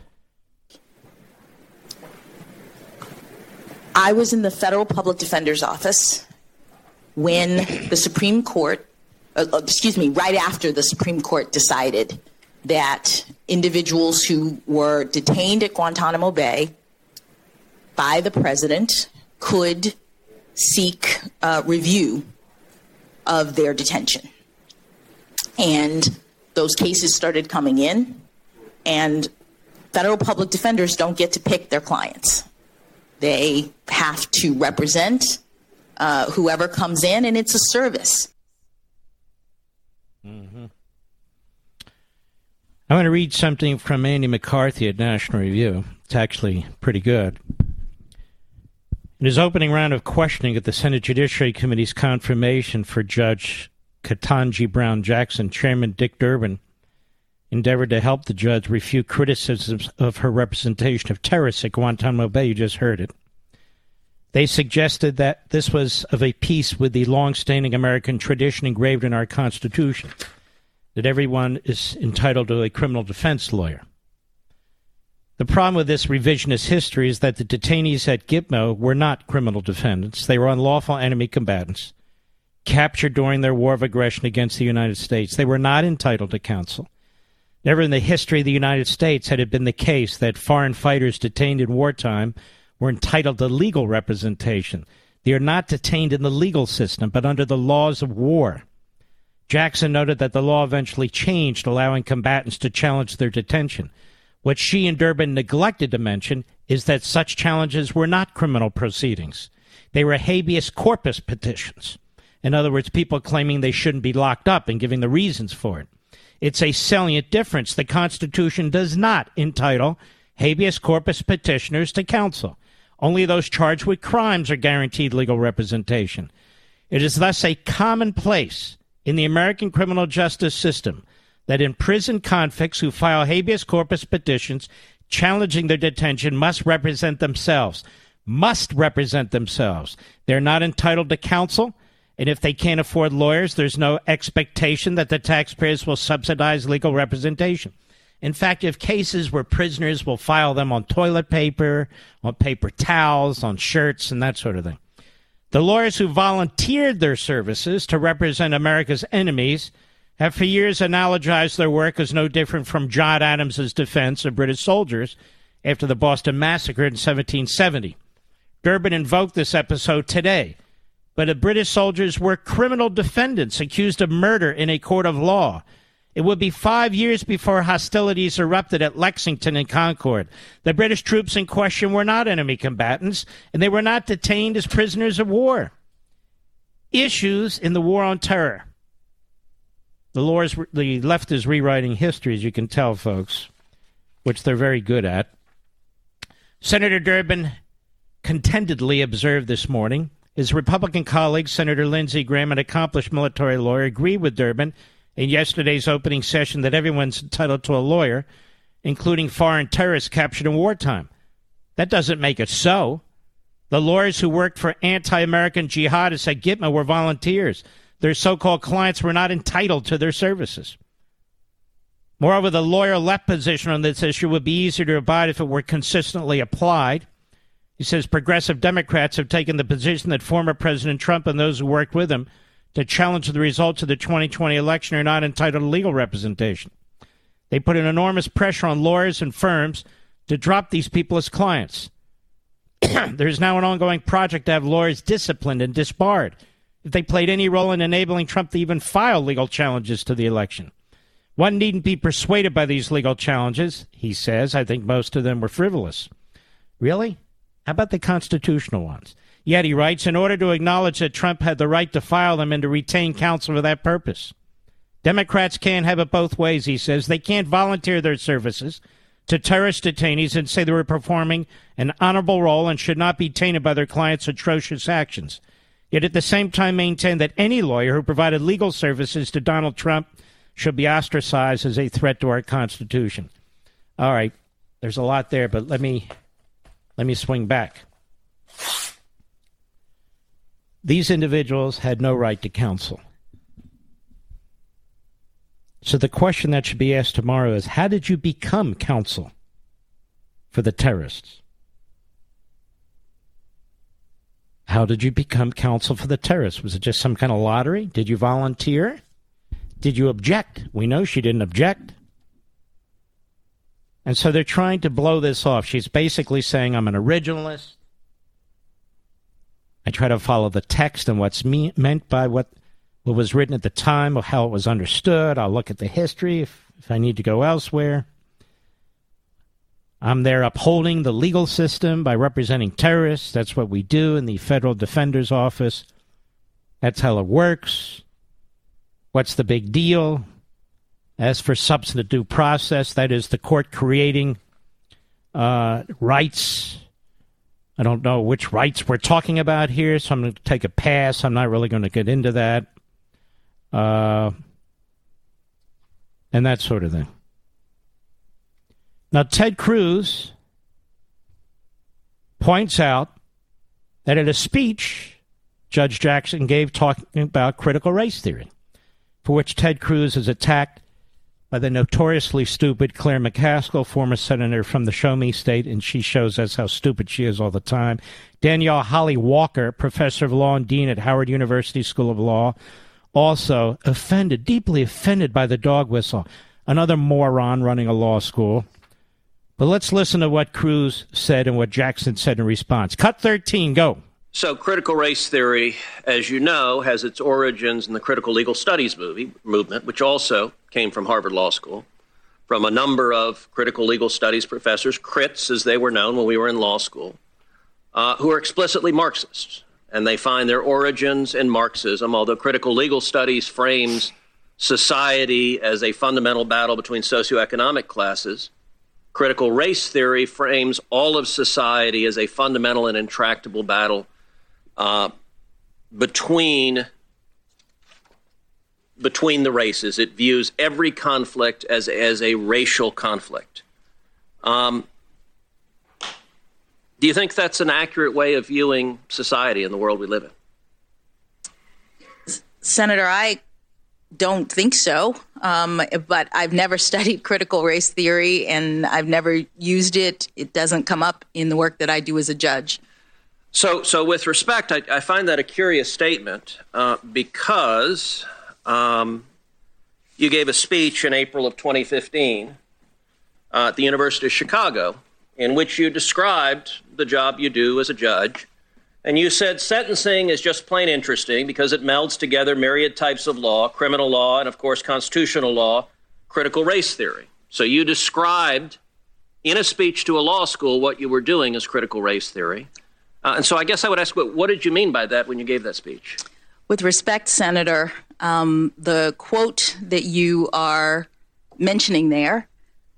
I was in the federal public defender's office when the Supreme Court, uh, uh, excuse me, right after the Supreme Court decided that individuals who were detained at Guantanamo Bay by the president could seek uh, review of their detention. And those cases started coming in, and federal public defenders don't get to pick their clients. They have to represent uh, whoever comes in, and it's a service. Mm-hmm. I to read something from Andy McCarthy at National Review. It's actually pretty good. In his opening round of questioning at the Senate Judiciary Committee's confirmation for Judge Ketanji Brown Jackson, Chairman Dick Durbin endeavored to help the judge refute criticisms of her representation of terrorists at Guantanamo Bay. You just heard it. They suggested that this was of a piece with the long-standing American tradition engraved in our Constitution that everyone is entitled to a criminal defense lawyer. The problem with this revisionist history is that the detainees at Gitmo were not criminal defendants. They were unlawful enemy combatants captured during their war of aggression against the United States. They were not entitled to counsel. Never in the history of the United States had it been the case that foreign fighters detained in wartime were entitled to legal representation. They are not detained in the legal system, but under the laws of war. Jackson noted that the law eventually changed, allowing combatants to challenge their detention. What she and Durbin neglected to mention is that such challenges were not criminal proceedings. They were habeas corpus petitions. In other words, people claiming they shouldn't be locked up and giving the reasons for it. It's a salient difference. The Constitution does not entitle habeas corpus petitioners to counsel. Only those charged with crimes are guaranteed legal representation. It is thus a commonplace in the American criminal justice system that imprisoned convicts who file habeas corpus petitions challenging their detention must represent themselves. Must represent themselves. They're not entitled to counsel, and if they can't afford lawyers, there's no expectation that the taxpayers will subsidize legal representation. In fact, have cases where prisoners will file them on toilet paper, on paper towels, on shirts, and that sort of thing. The lawyers who volunteered their services to represent America's enemies have for years analogized their work as no different from John Adams's defense of British soldiers after the Boston Massacre in 1770. Durbin invoked this episode today, but the British soldiers were criminal defendants accused of murder in a court of law. It would be five years before hostilities erupted at Lexington and Concord. The British troops in question were not enemy combatants, and they were not detained as prisoners of war. Issues in the war on terror. The, the left is rewriting history, as you can tell, folks, which they're very good at. Senator Durbin contentedly observed this morning his Republican colleague, Senator Lindsey Graham, an accomplished military lawyer, agreed with Durbin in yesterday's opening session that everyone's entitled to a lawyer, including foreign terrorists captured in wartime. That doesn't make it so. The lawyers who worked for anti American jihadists at Gitmo were volunteers. Their so called clients were not entitled to their services. Moreover, the lawyer left position on this issue would be easier to abide if it were consistently applied. He says progressive Democrats have taken the position that former President Trump and those who worked with him to challenge the results of the 2020 election are not entitled to legal representation. They put an enormous pressure on lawyers and firms to drop these people as clients. *clears throat* There's now an ongoing project to have lawyers disciplined and disbarred if they played any role in enabling Trump to even file legal challenges to the election. One needn't be persuaded by these legal challenges, he says. I think most of them were frivolous. Really? How about the constitutional ones? Yet, he writes, in order to acknowledge that Trump had the right to file them and to retain counsel for that purpose. Democrats can't have it both ways, he says. They can't volunteer their services to terrorist detainees and say they were performing an honorable role and should not be tainted by their clients' atrocious actions. Yet at the same time maintain that any lawyer who provided legal services to Donald Trump should be ostracized as a threat to our Constitution. All right, there's a lot there, but let me let me swing back. These individuals had no right to counsel. So the question that should be asked tomorrow is how did you become counsel for the terrorists? How did you become counsel for the terrorists? Was it just some kind of lottery? Did you volunteer? Did you object? We know she didn't object. And so they're trying to blow this off. She's basically saying, I'm an originalist. I try to follow the text and what's me- meant by what, what was written at the time or how it was understood. I'll look at the history if, if I need to go elsewhere. I'm there upholding the legal system by representing terrorists. That's what we do in the Federal Defender's Office. That's how it works. What's the big deal? As for substantive due process, that is the court creating uh, rights I don't know which rights we're talking about here, so I'm going to take a pass. I'm not really going to get into that. Uh, and that sort of thing. Now, Ted Cruz points out that in a speech Judge Jackson gave talking about critical race theory, for which Ted Cruz has attacked by the notoriously stupid Claire McCaskill, former senator from the Show Me state, and she shows us how stupid she is all the time. Danielle Holley-Walker, professor of law and dean at Howard University School of Law, also offended, deeply offended by the dog whistle. Another moron running a law school. But let's listen to what Cruz said and what Jackson said in response. Cut 13, go. So, critical race theory, as you know, has its origins in the critical legal studies movie, movement, which also came from Harvard Law School, from a number of critical legal studies professors, crits as they were known when we were in law school, uh, who are explicitly Marxists. And they find their origins in Marxism, although critical legal studies frames society as a fundamental battle between socioeconomic classes. Critical race theory frames all of society as a fundamental and intractable battle uh, between between the races. It views every conflict as as a racial conflict. Um, do you think that's an accurate way of viewing society and the world we live in? Senator, I don't think so. Um, but I've never *laughs* studied critical race theory and I've never used it. It doesn't come up in the work that I do as a judge. So, so with respect, I, I find that a curious statement uh, because um, you gave a speech in April of 2015 uh, at the University of Chicago in which you described the job you do as a judge. And you said sentencing is just plain interesting because it melds together myriad types of law, criminal law, and of course, constitutional law, critical race theory. So you described in a speech to a law school what you were doing as critical race theory. Uh, and so I guess I would ask, what, what did you mean by that when you gave that speech? With respect, Senator, um, the quote that you are mentioning there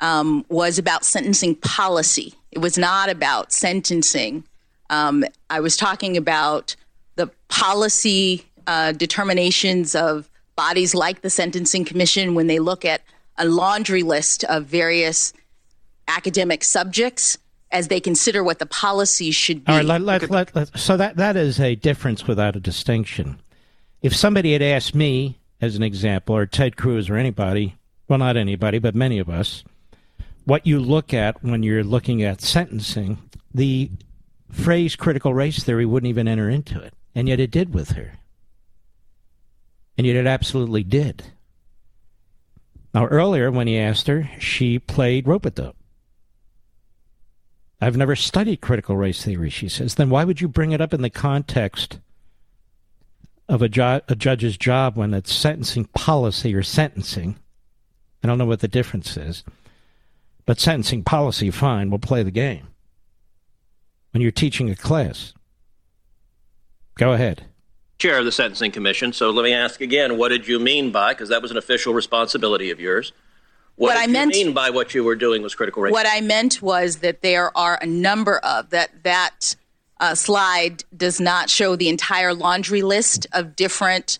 um, was about sentencing policy. It was not about sentencing. Um, I was talking about the policy uh, determinations of bodies like the Sentencing Commission when they look at a laundry list of various academic subjects as they consider what the policy should be. All right, let, let, let, let, so that, that is a difference without a distinction. If somebody had asked me, as an example, or Ted Cruz or anybody, well, not anybody, but many of us, what you look at when you're looking at sentencing, the phrase critical race theory wouldn't even enter into it. And yet it did with her. And yet it absolutely did. Now, earlier when he asked her, she played rope a dope. I've never studied critical race theory, she says. Then why would you bring it up in the context of a, ju- a judge's job when it's sentencing policy or sentencing? I don't know what the difference is. But sentencing policy, fine, we'll play the game. When you're teaching a class, go ahead. Chair of the Sentencing Commission. So let me ask again what did you mean by, because that was an official responsibility of yours. What, what I meant, mean by what you were doing was critical race? What I meant was that there are a number of that that uh, slide does not show the entire laundry list of different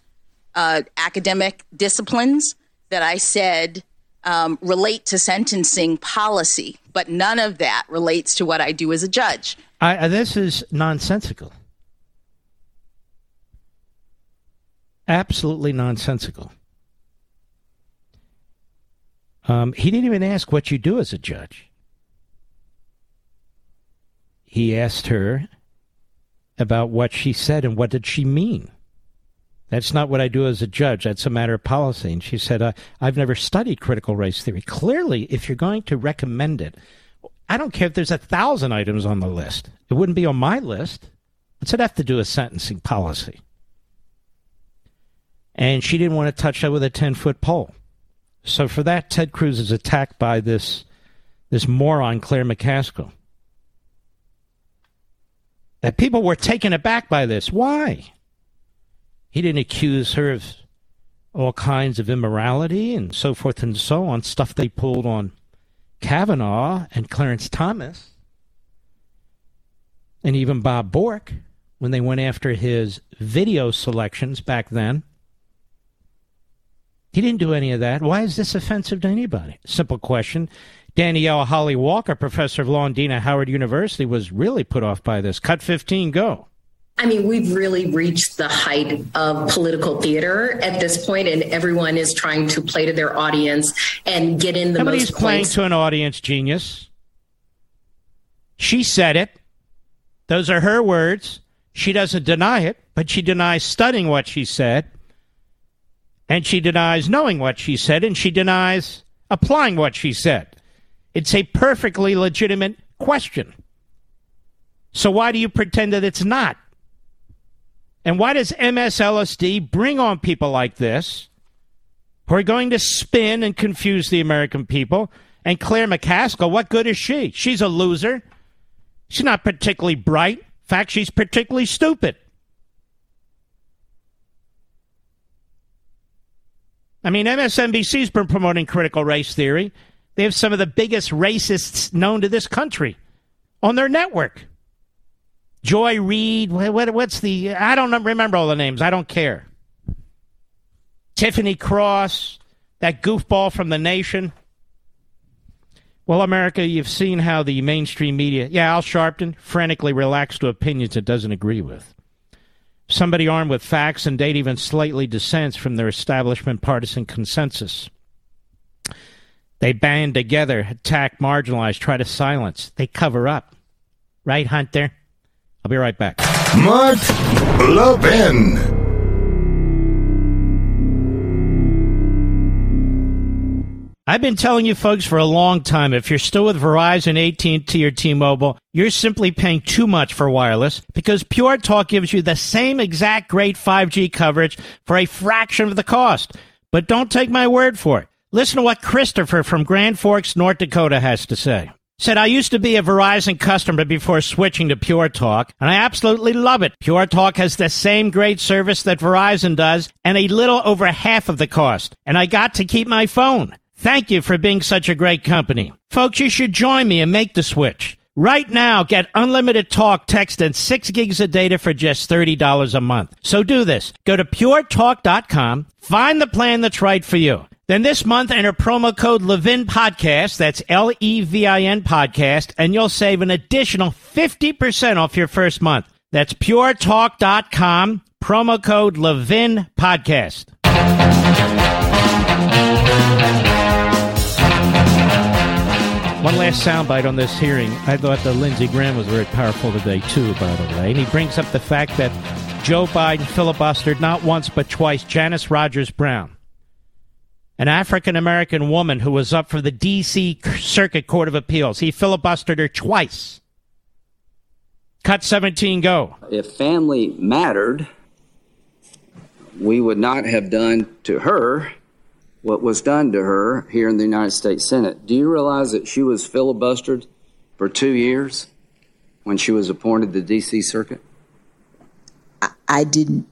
uh, academic disciplines that I said um, relate to sentencing policy, but none of that relates to what I do as a judge. I, this is nonsensical. Absolutely nonsensical. Um, he didn't even ask what you do as a judge. He asked her about what she said and what did she mean. That's not what I do as a judge. That's a matter of policy. And she said, uh, I've never studied critical race theory. Clearly, if you're going to recommend it, I don't care if there's a thousand items on the list. It wouldn't be on my list. What's it have to do with sentencing policy? And she didn't want to touch that with a 10 foot pole. So for that, Ted Cruz is attacked by this, this moron, Claire McCaskill. That people were taken aback by this. Why? He didn't accuse her of all kinds of immorality and so forth and so on, stuff they pulled on Kavanaugh and Clarence Thomas and even Bob Bork when they went after his video selections back then. He didn't do any of that. Why is this offensive to anybody? Simple question. Danielle Holley-Walker, professor of law and dean at Howard University, was really put off by this. Cut 15, go. I mean, we've really reached the height of political theater at this point, and everyone is trying to play to their audience and get in the Somebody's most playing to an audience, genius. She said it. Those are her words. She doesn't deny it, but she denies studying what she said, and she denies knowing what she said, and she denies applying what she said. It's a perfectly legitimate question. So why do you pretend that it's not? And why does MSLSD bring on people like this who are going to spin and confuse the American people? And Claire McCaskill, what good is she? She's a loser. She's not particularly bright. In fact, she's particularly stupid. I mean, MSNBC's been promoting critical race theory. They have some of the biggest racists known to this country on their network. Joy Reid. What, what's the? I don't remember all the names. I don't care. Tiffany Cross, that goofball from the Nation. Well, America, you've seen how the mainstream media, yeah, Al Sharpton, frantically reacts to opinions it doesn't agree with. Somebody armed with facts and data even slightly dissents from their establishment partisan consensus. They band together, attack, marginalize, try to silence. They cover up. Right, Hunter? I'll be right back. Mark Levin. I've been telling you folks for a long time, if you're still with Verizon, AT&T, or T-Mobile, you're simply paying too much for wireless because Pure Talk gives you the same exact great 5G coverage for a fraction of the cost. But don't take my word for it. Listen to what Christopher from Grand Forks, North Dakota has to say. Said, I used to be a Verizon customer before switching to Pure Talk, and I absolutely love it. Pure Talk has the same great service that Verizon does, and a little over half of the cost. And I got to keep my phone. Thank you for being such a great company. Folks, you should join me and make the switch. Right now, get unlimited talk, text, and 6 gigs of data for just $30 a month. So do this. Go to puretalk.com, find the plan that's right for you. Then this month, enter promo code Levin Podcast, that's L E V I N Podcast, and you'll save an additional 50% off your first month. That's puretalk.com, promo code Levin Podcast. One last soundbite on this hearing. I thought that Lindsey Graham was very powerful today, too, by the way. And he brings up the fact that Joe Biden filibustered not once but twice Janice Rogers Brown, an African American woman who was up for the D.C. Circuit Court of Appeals. He filibustered her twice. Cut 17, go. If family mattered, we would not have done to her what was done to her here in the United States Senate. Do you realize that she was filibustered for two years when she was appointed to the D.C. Circuit? I, I didn't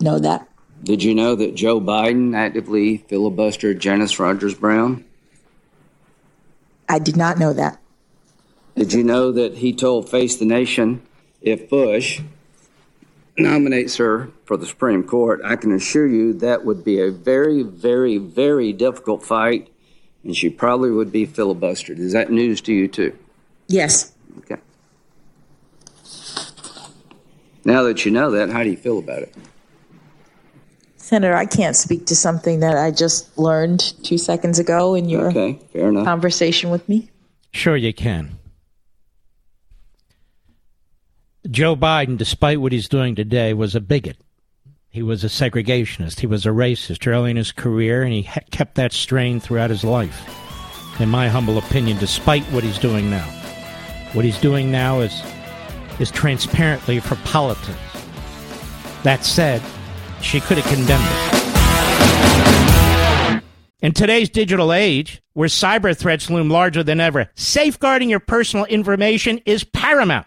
know that. Did you know that Joe Biden actively filibustered Janice Rogers Brown? I did not know that. Did you know that he told Face the Nation if Bush nominates her for the Supreme Court, I can assure you that would be a very, very, very difficult fight, and she probably would be filibustered. Is that news to you, too? Yes. Okay. Now that you know that, how do you feel about it? Senator, I can't speak to something that I just learned two seconds ago in your okay, fair conversation with me. Sure, you can. Joe Biden, despite what he's doing today, was a bigot. He was a segregationist. He was a racist early in his career, and he ha- kept that strain throughout his life. In my humble opinion, despite what he's doing now, what he's doing now is is transparently for politics. That said, she could have condemned it. In today's digital age, where cyber threats loom larger than ever, safeguarding your personal information is paramount.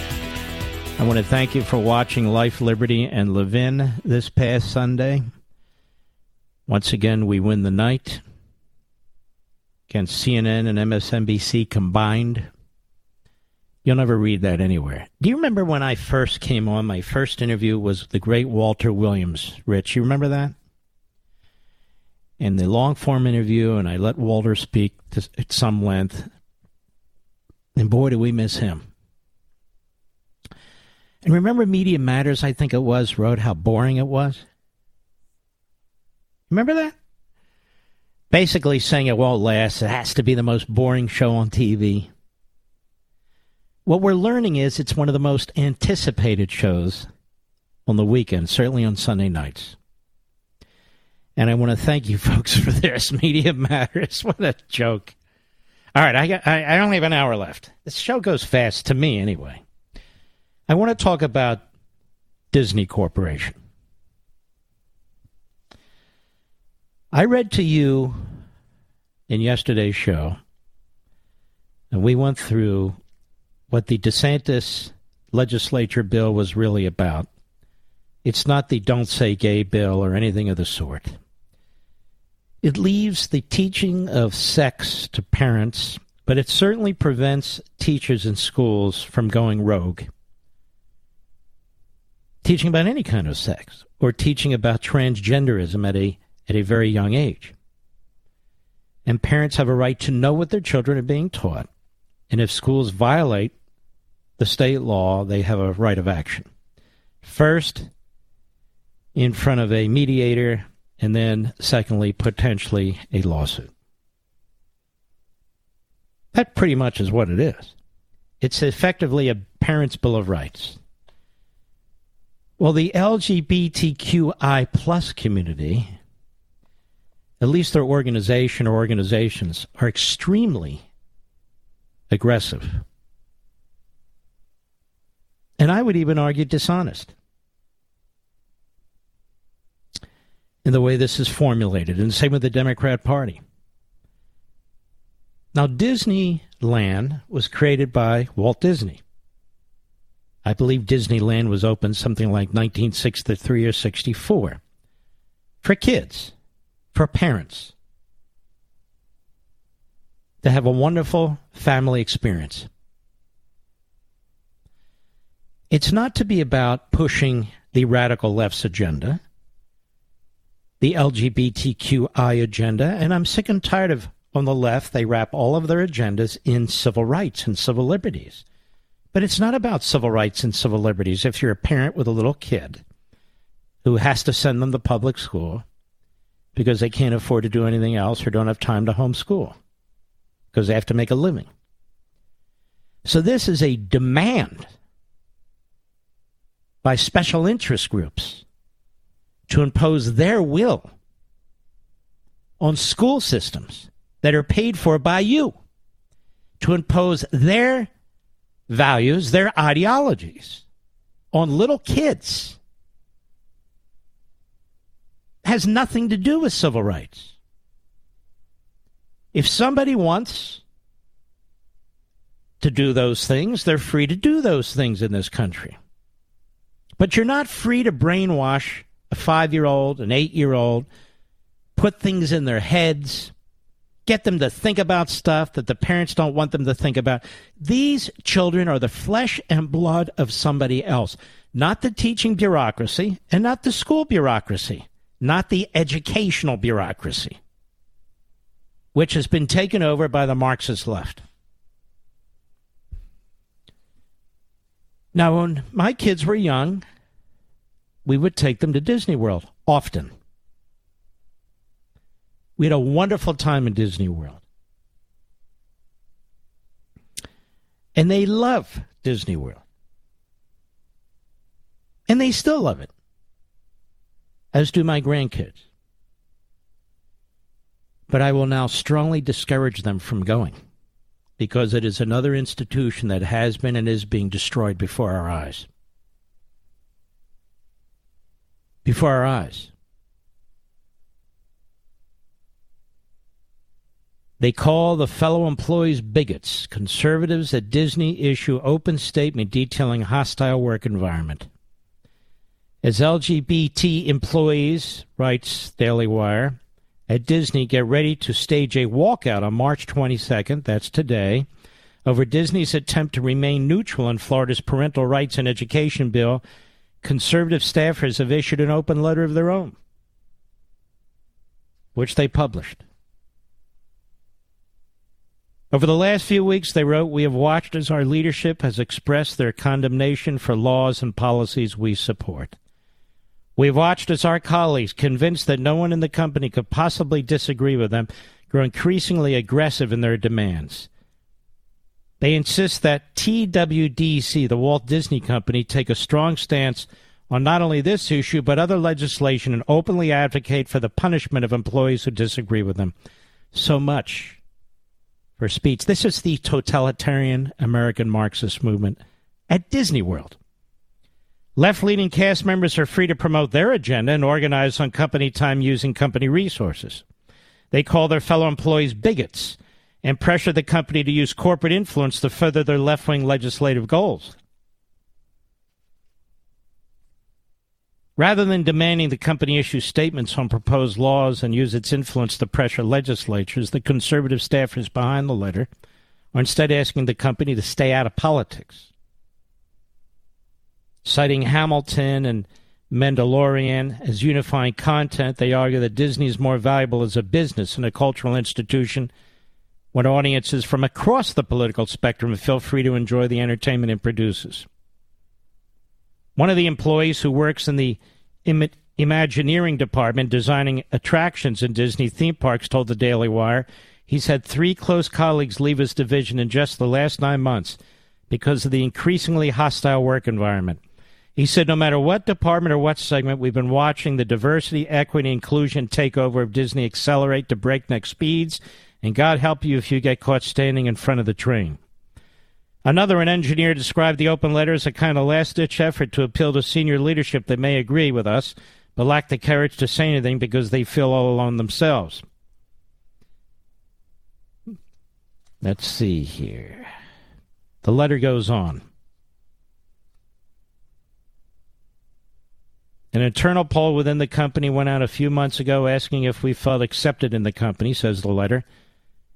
I want to thank you for watching Life, Liberty, and Levin this past Sunday. Once again, we win the night against CNN and MSNBC combined. You'll never read that anywhere. Do you remember when I first came on? My first interview was with the great Walter Williams. Rich, you remember that? In the long form interview, and I let Walter speak to, at some length. And boy, do we miss him. And remember Media Matters, I think it was, wrote how boring it was? Remember that? Basically saying it won't last. It has to be the most boring show on TV. what we're learning is it's one of the most anticipated shows on the weekend, certainly on Sunday nights. And I want to thank you *laughs* folks for this. *laughs* Media Matters. *laughs* What a joke. All right, I, got, I, I only have an hour left. This show goes fast to me anyway. I want to talk about Disney Corporation. I read to you in yesterday's show, and we went through what the DeSantis legislature bill was really about. It's not the Don't Say Gay bill or anything of the sort. It leaves the teaching of sex to parents, but it certainly prevents teachers in schools from going rogue. Teaching about any kind of sex or teaching about transgenderism at a at a very young age. And parents have a right to know what their children are being taught. And if schools violate the state law, they have a right of action. First, in front of a mediator, and then, secondly, potentially a lawsuit. That pretty much is what it is. It's effectively a parent's Bill of Rights. Well, the LGBTQI plus community, at least their organization or organizations, are extremely aggressive. And I would even argue dishonest. in the way this is formulated, and the same with the Democrat Party. Now, Disneyland was created by Walt Disney. I believe Disneyland was opened something like 1963 or 64 for kids, for parents, to have a wonderful family experience. It's not to be about pushing the radical left's agenda the LGBTQI agenda, and I'm sick and tired of on the left, they wrap all of their agendas in civil rights and civil liberties. But it's not about civil rights and civil liberties if you're a parent with a little kid who has to send them to public school because they can't afford to do anything else or don't have time to homeschool because they have to make a living. So this is a demand by special interest groups to impose their will on school systems that are paid for by you, to impose their values, their ideologies on little kids. Has nothing to do with civil rights. If somebody wants to do those things, they're free to do those things in this country. But you're not free to brainwash a five year old, an eight year old, put things in their heads, get them to think about stuff that the parents don't want them to think about. These children are the flesh and blood of somebody else, not the teaching bureaucracy and not the school bureaucracy, not the educational bureaucracy, which has been taken over by the Marxist left. Now, when my kids were young, we would take them to Disney World often. We had a wonderful time in Disney World. And they love Disney World. And they still love it, as do my grandkids. But I will now strongly discourage them from going because it is another institution that has been and is being destroyed before our eyes. before our eyes. They call the fellow employees bigots. Conservatives at Disney issue open statement detailing hostile work environment. As LGBT employees, writes Daily Wire, at Disney get ready to stage a walkout on March 22nd, that's today, over Disney's attempt to remain neutral in Florida's parental rights and education bill conservative staffers have issued an open letter of their own, which they published. Over the last few weeks, they wrote, We have watched as our leadership has expressed their condemnation for laws and policies we support. We've watched as our colleagues, convinced that no one in the company could possibly disagree with them, grow increasingly aggressive in their demands. They insist that TWDC, the Walt Disney Company, take a strong stance on not only this issue but other legislation and openly advocate for the punishment of employees who disagree with them. So much for speech. This is the totalitarian American Marxist movement at Disney World. Left leaning cast members are free to promote their agenda and organize on company time using company resources. They call their fellow employees bigots and pressure the company to use corporate influence to further their left wing legislative goals. Rather than demanding the company issue statements on proposed laws and use its influence to pressure legislatures, the conservative staffers behind the letter are instead asking the company to stay out of politics. Citing Hamilton and Mandalorian as unifying content, they argue that Disney is more valuable as a business and a cultural institution when audiences from across the political spectrum feel free to enjoy the entertainment it produces. One of the employees who works in the Im- Imagineering department designing attractions in Disney theme parks told the Daily Wire he's had three close colleagues leave his division in just the last nine months because of the increasingly hostile work environment. He said, no matter what department or what segment, we've been watching the diversity, equity, inclusion takeover of Disney accelerate to breakneck speeds, and God help you if you get caught standing in front of the train. Another, an engineer, described the open letter as a kind of last ditch effort to appeal to senior leadership that may agree with us, but lack the courage to say anything because they feel all alone themselves. Let's see here. The letter goes on. An internal poll within the company went out a few months ago asking if we felt accepted in the company, says the letter.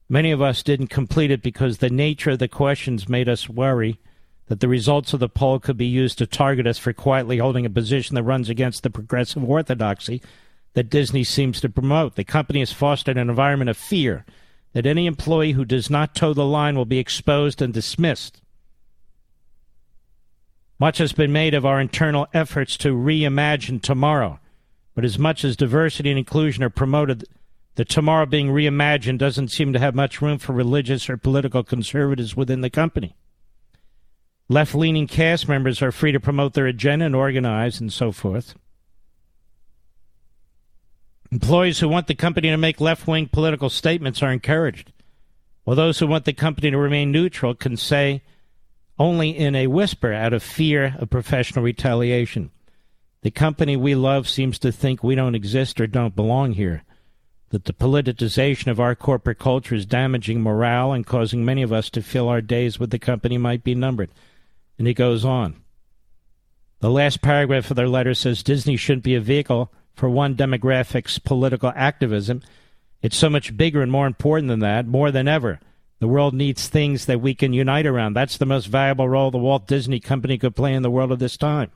Many of us didn't complete it because the nature of the questions made us worry that the results of the poll could be used to target us for quietly holding a position that runs against the progressive orthodoxy that Disney seems to promote. The company has fostered an environment of fear that any employee who does not toe the line will be exposed and dismissed. Much has been made of our internal efforts to reimagine tomorrow, but as much as diversity and inclusion are promoted, the tomorrow being reimagined doesn't seem to have much room for religious or political conservatives within the company. Left leaning cast members are free to promote their agenda and organize and so forth. Employees who want the company to make left wing political statements are encouraged, while those who want the company to remain neutral can say, only in a whisper out of fear of professional retaliation. The company we love seems to think we don't exist or don't belong here, that the politicization of our corporate culture is damaging morale and causing many of us to feel our days with the company might be numbered. And he goes on. The last paragraph of their letter says Disney shouldn't be a vehicle for one demographic's political activism. It's so much bigger and more important than that, more than ever. The world needs things that we can unite around. That's the most valuable role the Walt Disney Company could play in the world of this time.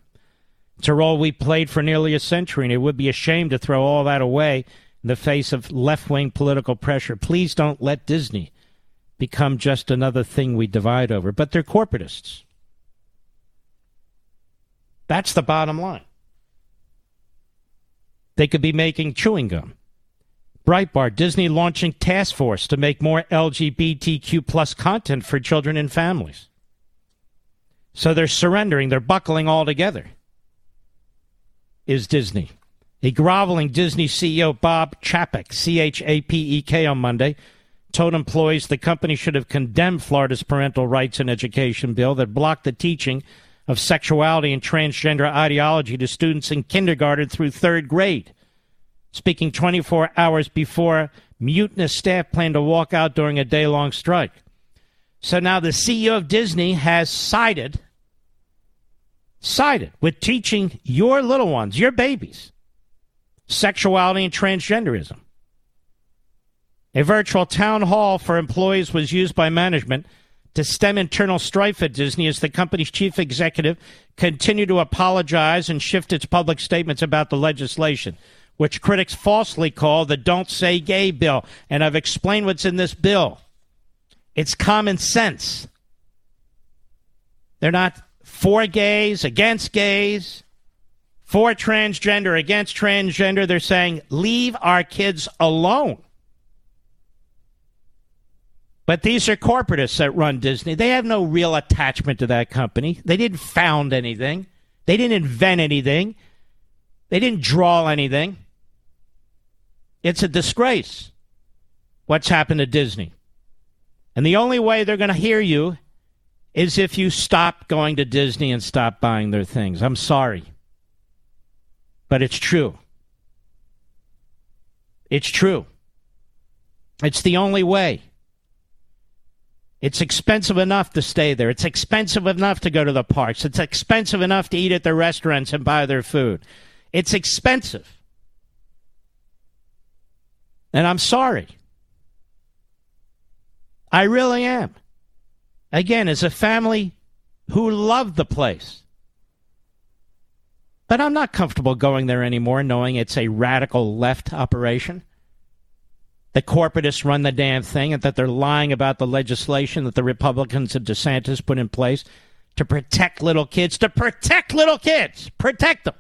It's a role we played for nearly a century, and it would be a shame to throw all that away in the face of left wing political pressure. Please don't let Disney become just another thing we divide over. But they're corporatists. That's the bottom line. They could be making chewing gum. Breitbart, Disney launching task force to make more LGBTQ plus content for children and families. So they're surrendering, they're buckling all together. Is Disney. A groveling Disney CEO Bob Chapek, C H A P E K, on Monday, told employees the company should have condemned Florida's parental rights and education bill that blocked the teaching of sexuality and transgender ideology to students in kindergarten through third grade speaking 24 hours before mutinous staff plan to walk out during a day long strike. So now the CEO of Disney has sided, sided with teaching your little ones, your babies, sexuality and transgenderism. A virtual town hall for employees was used by management to stem internal strife at Disney as the company's chief executive continued to apologize and shift its public statements about the legislation which critics falsely call the Don't Say Gay bill. And I've explained what's in this bill. It's common sense. They're not for gays, against gays, for transgender, against transgender. They're saying, leave our kids alone. But these are corporatists that run Disney. They have no real attachment to that company. They didn't found anything. They didn't invent anything. They didn't draw anything. It's a disgrace what's happened to Disney. And the only way they're going to hear you is if you stop going to Disney and stop buying their things. I'm sorry. But it's true. It's true. It's the only way. It's expensive enough to stay there. It's expensive enough to go to the parks. It's expensive enough to eat at the restaurants and buy their food. It's expensive. And I'm sorry. I really am. Again, as a family who loved the place. But I'm not comfortable going there anymore knowing it's a radical left operation the corporatists run the damn thing and that they're lying about the legislation that the Republicans and DeSantis put in place to protect little kids, to protect little kids, protect them.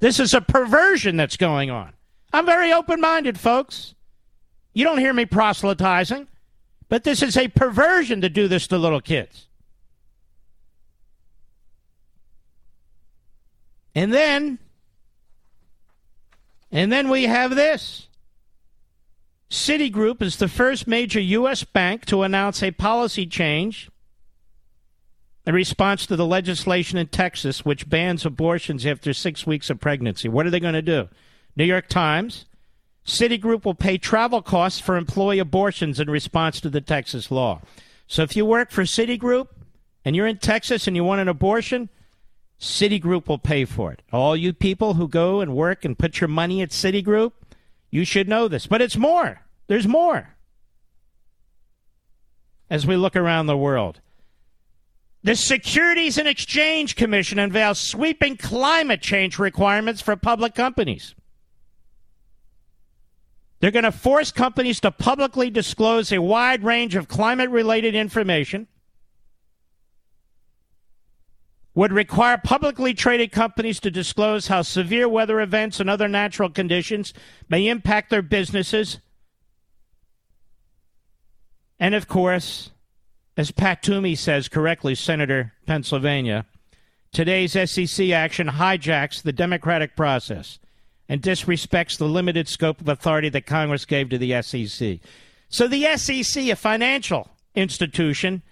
This is a perversion that's going on. I'm very open minded, folks. You don't hear me proselytizing, but this is a perversion to do this to little kids. And then, and then we have this. Citigroup is the first major U.S. bank to announce a policy change in response to the legislation in Texas, which bans abortions after six weeks of pregnancy. What are they going to do? New York Times. Citigroup will pay travel costs for employee abortions in response to the Texas law. So if you work for Citigroup and you're in Texas and you want an abortion, Citigroup will pay for it. All you people who go and work and put your money at Citigroup, you should know this. But it's more. There's more. As we look around the world, the Securities and Exchange Commission unveils sweeping climate change requirements for public companies. They're going to force companies to publicly disclose a wide range of climate related information would require publicly traded companies to disclose how severe weather events and other natural conditions may impact their businesses. And of course, as Pat Toomey says correctly, Senator Pennsylvania, today's SEC action hijacks the democratic process and disrespects the limited scope of authority that Congress gave to the SEC. So the SEC, a financial institution,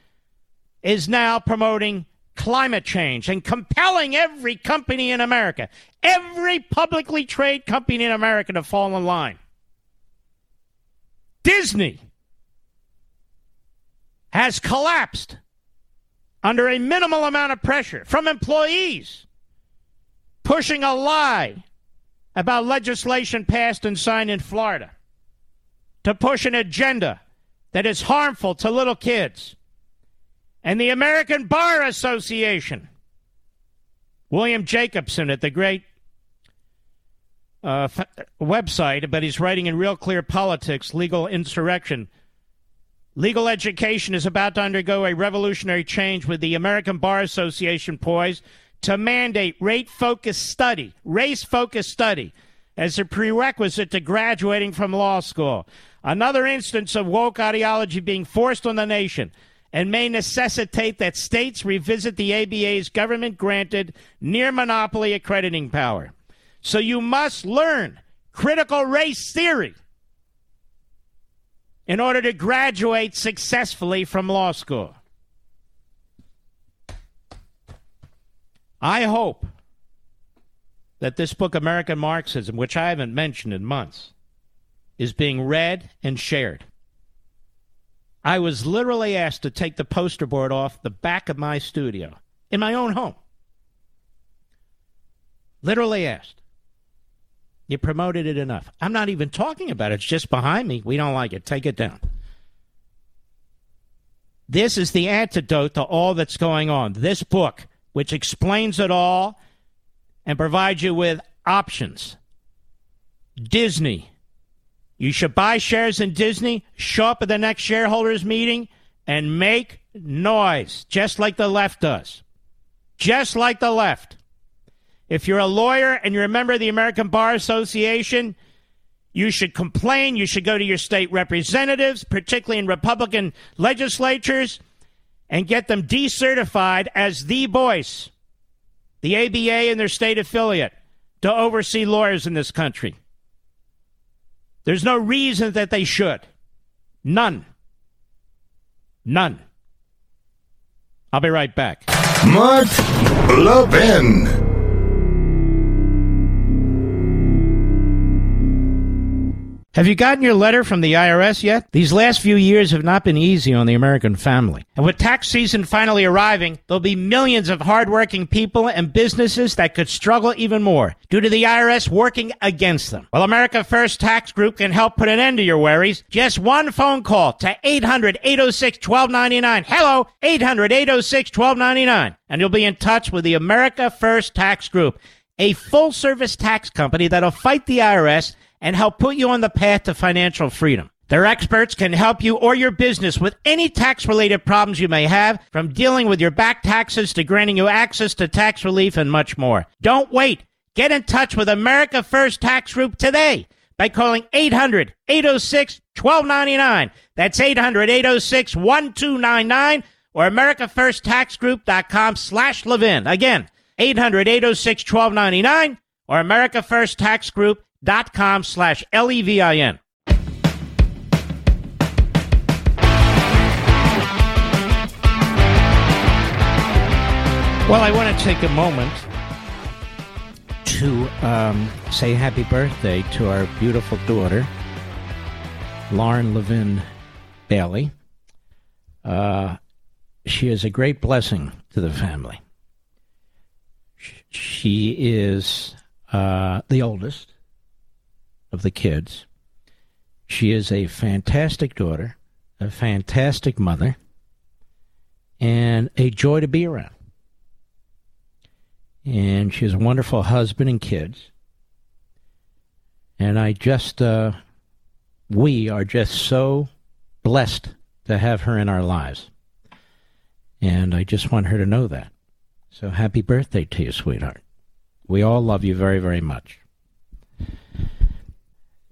is now promoting climate change and compelling every company in America, every publicly traded company in America to fall in line. Disney has collapsed under a minimal amount of pressure from employees pushing a lie about legislation passed and signed in Florida to push an agenda that is harmful to little kids and the American Bar Association. William Jacobson at the great uh, f- website, but he's writing in Real Clear Politics, Legal Insurrection. Legal education is about to undergo a revolutionary change with the American Bar Association poised to mandate rate focused study, race focused study, as a prerequisite to graduating from law school. Another instance of woke ideology being forced on the nation and may necessitate that states revisit the ABA's government granted near monopoly accrediting power. So you must learn critical race theory in order to graduate successfully from law school. I hope that this book, American Marxism, which I haven't mentioned in months, is being read and shared. I was literally asked to take the poster board off the back of my studio in my own home. Literally asked. You promoted it enough. I'm not even talking about it. It's just behind me. We don't like it. Take it down. This is the antidote to all that's going on. This book, which explains it all and provides you with options. Disney, you should buy shares in Disney, show up at the next shareholders meeting, and make noise, just like the left does. Just like the left. If you're a lawyer and you're a member of the American Bar Association, You should complain. You should go to your state representatives, particularly in Republican legislatures, and get them decertified as the voice, the ABA and their state affiliate, to oversee lawyers in this country. There's no reason that they should. None. None. I'll be right back. Mark Levin. Have you gotten your letter from the IRS yet? These last few years have not been easy on the American family. And with tax season finally arriving, there'll be millions of hardworking people and businesses that could struggle even more due to the IRS working against them. Well, America First Tax Group can help put an end to your worries. Just one phone call to 800 806 1299. Hello, 800 806 1299. And you'll be in touch with the America First Tax Group, a full service tax company that'll fight the IRS and help put you on the path to financial freedom. Their experts can help you or your business with any tax related problems you may have, from dealing with your back taxes to granting you access to tax relief and much more. Don't wait. Get in touch with America First Tax Group today by calling 800 806 1299. That's 800 806 1299 or AmericaFirstTaxGroup.com slash Levin. Again, 800 806 1299 or AmericaFirstTaxGroup.com dot com slash L-E-V-I-N. Well, I want to take a moment to um, say happy birthday to our beautiful daughter, Lauren Levin Bailey. Uh, she is a great blessing to the family. She is uh, the oldest of the kids. She is a fantastic daughter, a fantastic mother, and a joy to be around. And she has a wonderful husband and kids. And I just, uh, we are just so blessed to have her in our lives. And I just want her to know that. So happy birthday to you, sweetheart. We all love you very, very much.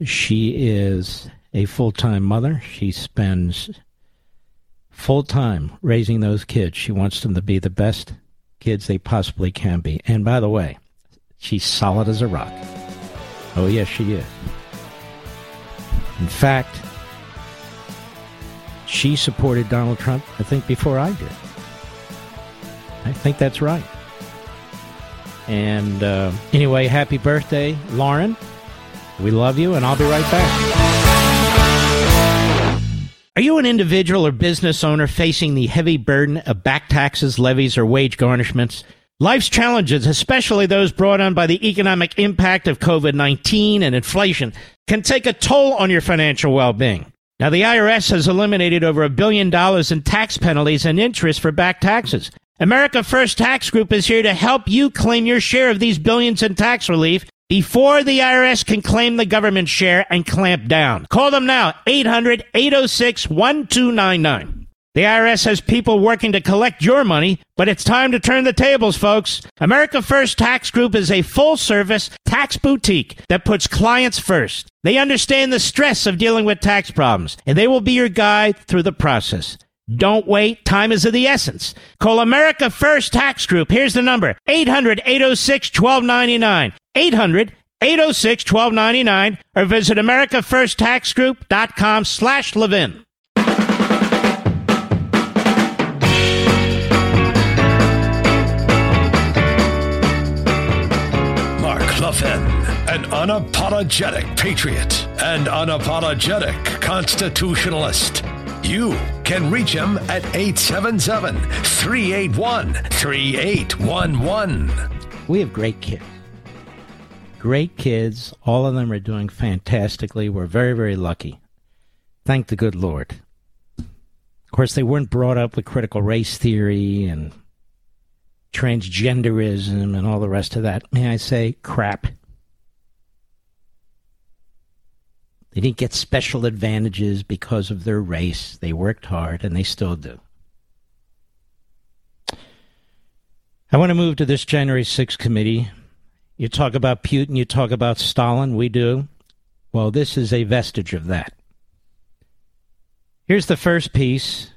She is a full time mother. She spends full time raising those kids. She wants them to be the best kids they possibly can be. And by the way, she's solid as a rock. Oh, yes, she is. In fact, she supported Donald Trump, I think, before I did. I think that's right. And uh, anyway, happy birthday, Lauren. We love you, and I'll be right back. Are you an individual or business owner facing the heavy burden of back taxes, levies, or wage garnishments? Life's challenges, especially those brought on by the economic impact of COVID 19 and inflation, can take a toll on your financial well being. Now, the IRS has eliminated over a billion dollars in tax penalties and interest for back taxes. America First Tax Group is here to help you claim your share of these billions in tax relief before the IRS can claim the government share and clamp down. Call them now, 800 806 1299. The IRS has people working to collect your money, but it's time to turn the tables, folks. America First Tax Group is a full service tax boutique that puts clients first. They understand the stress of dealing with tax problems, and they will be your guide through the process. Don't wait. Time is of the essence. Call America First Tax Group. Here's the number 800 806 1299. 800 806 1299 or visit AmericaFirstTaxGroup.com slash Levin. Mark Levin, an unapologetic patriot and unapologetic constitutionalist. You can reach him at 877 381 3811. We have great kids. Great kids. All of them are doing fantastically. We're very, very lucky. Thank the good Lord. Of course, they weren't brought up with critical race theory and transgenderism and all the rest of that. May I say, crap. They didn't get special advantages because of their race. They worked hard, and they still do. I want to move to this January 6th committee. You talk about Putin, you talk about Stalin, we do. Well, this is a vestige of that. Here's the first piece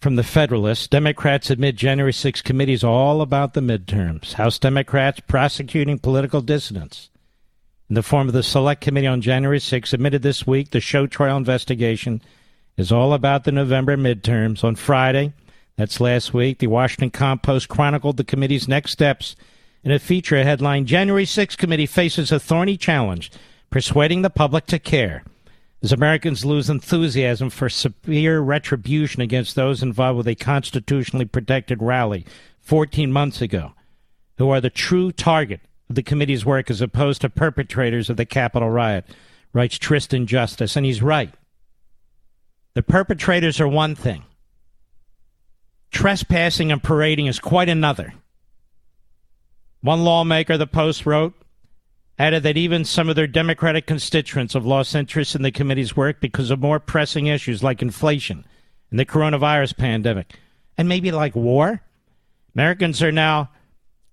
from the Federalist. Democrats admit January 6 committees all about the midterms. House Democrats prosecuting political dissidents. In the form of the Select Committee on January 6 admitted this week the show trial investigation is all about the November midterms. On Friday, that's last week, the Washington Compost chronicled the committee's next steps in a feature headline January 6 committee faces a thorny challenge persuading the public to care as Americans lose enthusiasm for severe retribution against those involved with a constitutionally protected rally 14 months ago, who are the true target the committee's work as opposed to perpetrators of the Capitol riot, writes Tristan Justice. And he's right. The perpetrators are one thing, trespassing and parading is quite another. One lawmaker, the Post wrote, added that even some of their Democratic constituents have lost interest in the committee's work because of more pressing issues like inflation and the coronavirus pandemic, and maybe like war. Americans are now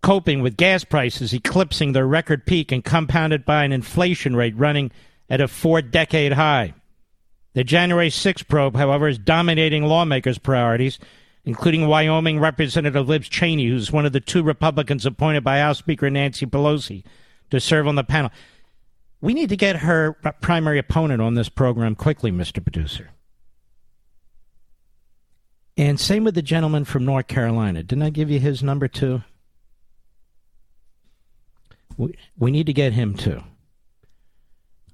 coping with gas prices eclipsing their record peak and compounded by an inflation rate running at a four decade high. The January 6 probe, however, is dominating lawmakers' priorities, including Wyoming Representative Liz Cheney, who's one of the two Republicans appointed by House Speaker Nancy Pelosi to serve on the panel. We need to get her primary opponent on this program quickly, Mr. Producer. And same with the gentleman from North Carolina. Didn't I give you his number too? We, need to get him too.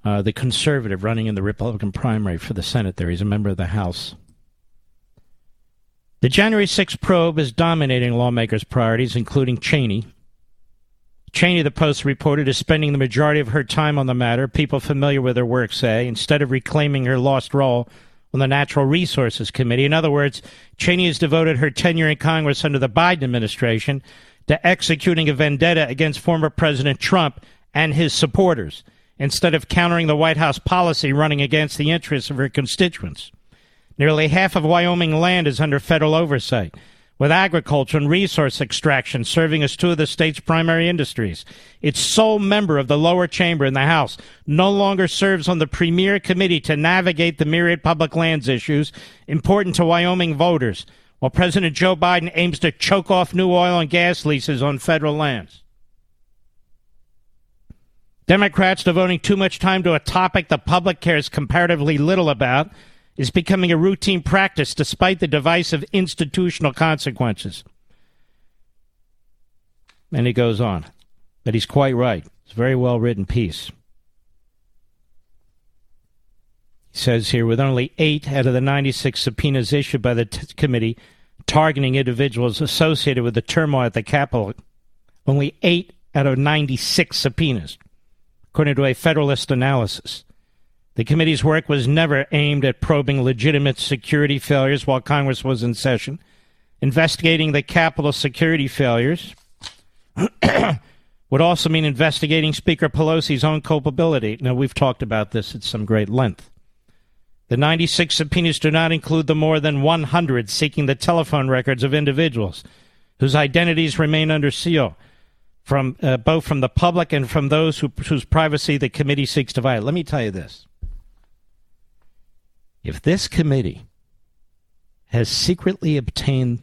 Uh, the conservative running in the Republican primary for the Senate there. He's a member of the House. The January 6th probe is dominating lawmakers' priorities, including Cheney, Cheney, the Post reported, is spending the majority of her time on the matter. People familiar with her work say, instead of reclaiming her lost role on the Natural Resources Committee. In other words, Cheney has devoted her tenure in Congress under the Biden administration to executing a vendetta against former President Trump and his supporters, instead of countering the White House policy running against the interests of her constituents. Nearly half of Wyoming land is under federal oversight with agriculture and resource extraction serving as two of the state's primary industries. Its sole member of the lower chamber in the House no longer serves on the premier committee to navigate the myriad public lands issues important to Wyoming voters, while President Joe Biden aims to choke off new oil and gas leases on federal lands. Democrats devoting too much time to a topic the public cares comparatively little about is becoming a routine practice despite the divisive institutional consequences. And he goes on. But he's quite right. It's a very well written piece. He says here with only eight out of the 96 subpoenas issued by the t- committee targeting individuals associated with the turmoil at the Capitol, only eight out of 96 subpoenas, according to a Federalist analysis. The committee's work was never aimed at probing legitimate security failures while Congress was in session. Investigating the Capitol security failures *clears throat* would also mean investigating Speaker Pelosi's own culpability. Now, we've talked about this at some great length. The 96 subpoenas do not include the more than 100 seeking the telephone records of individuals whose identities remain under seal, from uh, both from the public and from those who, whose privacy the committee seeks to violate. Let me tell you this if this committee has secretly obtained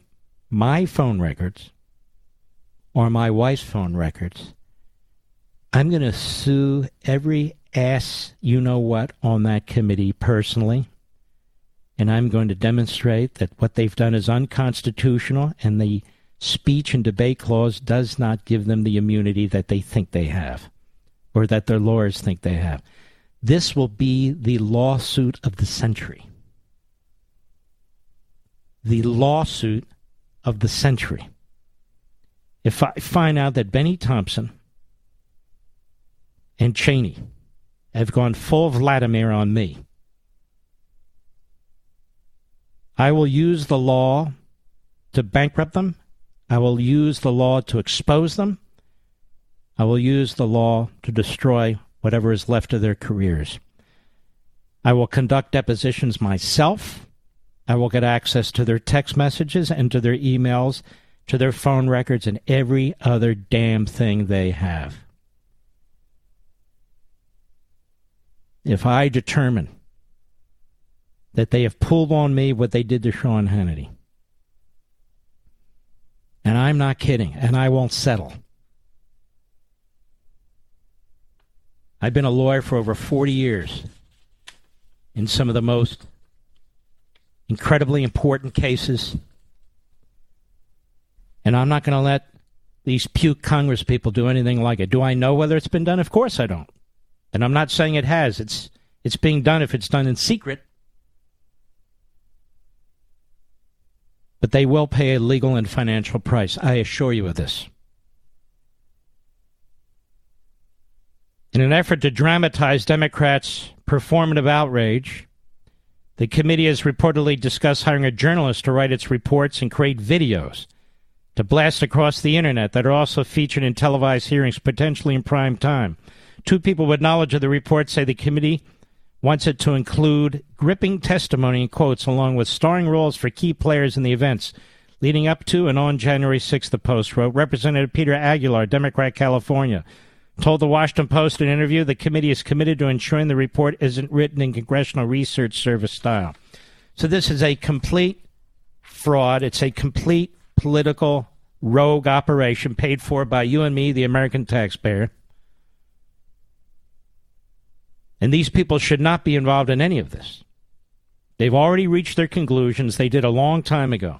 my phone records or my wife's phone records, I'm going to sue every ass you know what on that committee personally. And I'm going to demonstrate that what they've done is unconstitutional and the speech and debate clause does not give them the immunity that they think they have or that their lawyers think they have. This will be the lawsuit of the century. The lawsuit of the century. If I find out that Benny Thompson and Cheney have gone full Vladimir on me, I will use the law to bankrupt them. I will use the law to expose them. I will use the law to destroy whatever is left of their careers. I will conduct depositions myself. I will get access to their text messages and to their emails, to their phone records, and every other damn thing they have. If I determine that they have pulled on me what they did to Sean Hannity. And I'm not kidding, and I won't settle. I've been a lawyer for over 40 years in some of the most incredibly important cases. And I'm not going to let these puke Congress people do anything like it. Do I know whether it's been done? Of course I don't. And I'm not saying it has. It's it's being done if it's done in secret. But they will pay a legal and financial price. I assure you of this. In an effort to dramatize Democrats' performative outrage, the committee has reportedly discussed hiring a journalist to write its reports and create videos to blast across the internet that are also featured in televised hearings, potentially in prime time. Two people with knowledge of the report say the committee wants it to include gripping testimony and quotes along with starring roles for key players in the events leading up to and on January 6th, the Post wrote. Representative Peter Aguilar, Democrat, California, told the Washington Post in an interview the committee is committed to ensuring the report isn't written in Congressional Research Service style. So this is a complete fraud. It's a complete political rogue operation paid for by you and me, the American taxpayer. And these people should not be involved in any of this. They've already reached their conclusions. They did a long time ago.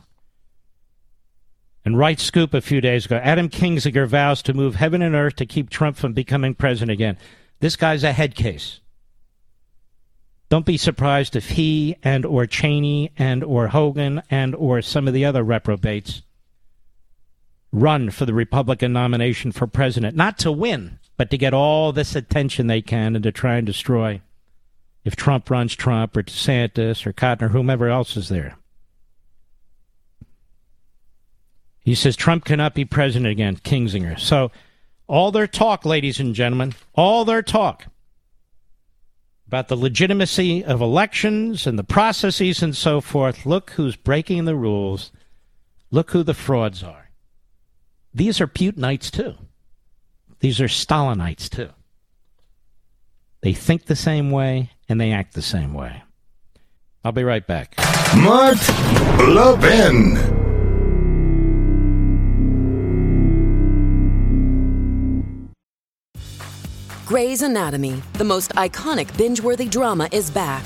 And right scoop a few days ago, Adam Kinzinger vows to move heaven and earth to keep Trump from becoming president again. This guy's a head case. Don't be surprised if he and or Cheney and or Hogan and or some of the other reprobates run for the Republican nomination for president, not to win, but to get all this attention they can and to try and destroy if Trump runs Trump or DeSantis or Cotton or whomever else is there. He says Trump cannot be president again, Kinzinger. So all their talk, ladies and gentlemen, all their talk about the legitimacy of elections and the processes and so forth. Look who's breaking the rules. Look who the frauds are. These are Putinites too. These are Stalinites too. They think the same way and they act the same way. I'll be right back. Mark Levin. Grey's Anatomy, the most iconic binge worthy drama, is back,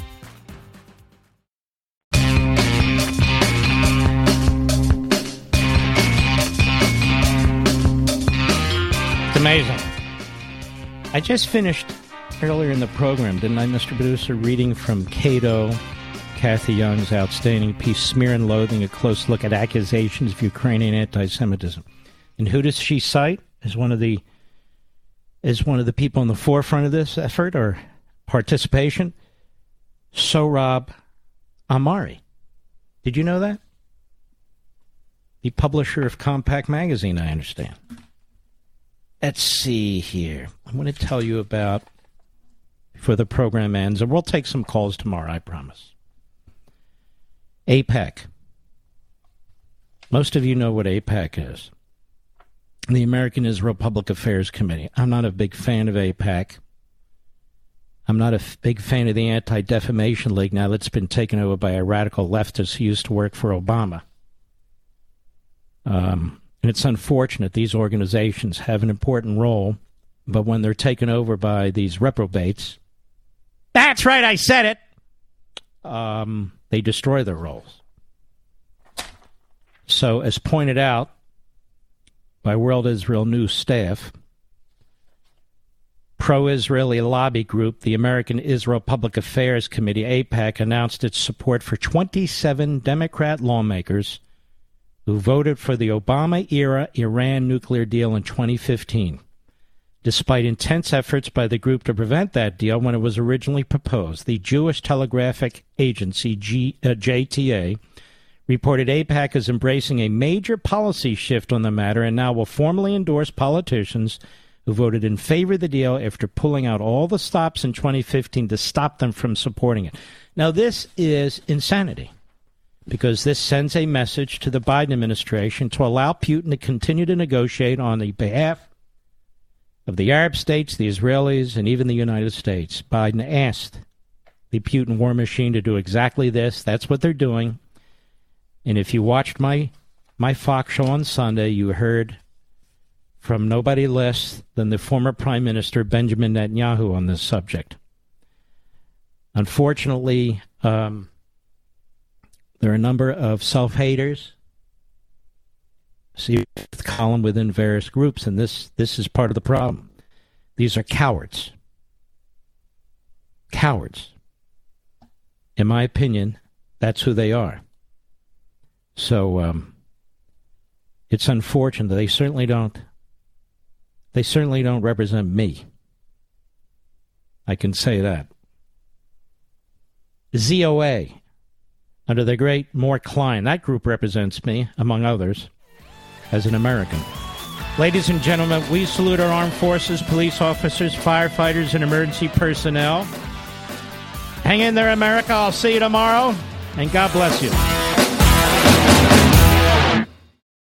Amazing. I just finished earlier in the program, didn't I, Mr. Producer, reading from Cato, Cathy Young's outstanding piece, Smear and Loathing, a close look at accusations of Ukrainian anti Semitism. And who does she cite as one of the as one of the people in the forefront of this effort or participation? Sohrab Ahmari. Did you know that? The publisher of Compact Magazine, I understand. Let's see here. I'm going to tell you about before the program ends, and we'll take some calls tomorrow, I promise. AIPAC. Most of you know what AIPAC is. The American Israel Public Affairs Committee. I'm not a big fan of AIPAC. I'm not a f- big fan of the Anti Defamation League now that's been taken over by a radical leftist who used to work for Obama. Um, and it's unfortunate these organizations have an important role, but when they're taken over by these reprobates, that's right, I said it, um, they destroy their roles. So, as pointed out by World Israel News staff, pro Israeli lobby group, the American Israel Public Affairs Committee, AIPAC, announced its support for 27 Democrat lawmakers who voted for the Obama era Iran nuclear deal in 2015, despite intense efforts by the group to prevent that deal when it was originally proposed. The Jewish Telegraphic Agency, G, uh, JTA, reported AIPAC is embracing a major policy shift on the matter and now will formally endorse politicians who voted in favor of the deal after pulling out all the stops in 2015 to stop them from supporting it. Now, this is insanity because this sends a message to the Biden administration to allow Putin to continue to negotiate on the behalf of the Arab states, the Israelis, and even the United States. Biden asked the Putin war machine to do exactly this. That's what they're doing. And if you watched my my Fox show on Sunday, you heard from nobody less than the former Prime Minister Benjamin Netanyahu on this subject. Unfortunately, um, there are a number of self haters. See the column within various groups, and this this is part of the problem. These are cowards. Cowards. In my opinion, that's who they are. So um, it's unfortunate. They certainly don't they certainly don't represent me. I can say that. ZOA, under the great Mort Klein, that group represents me, among others, as an American. Ladies and gentlemen, we salute our armed forces, police officers, firefighters, and emergency personnel. Hang in there, America. I'll see you tomorrow, and God bless you.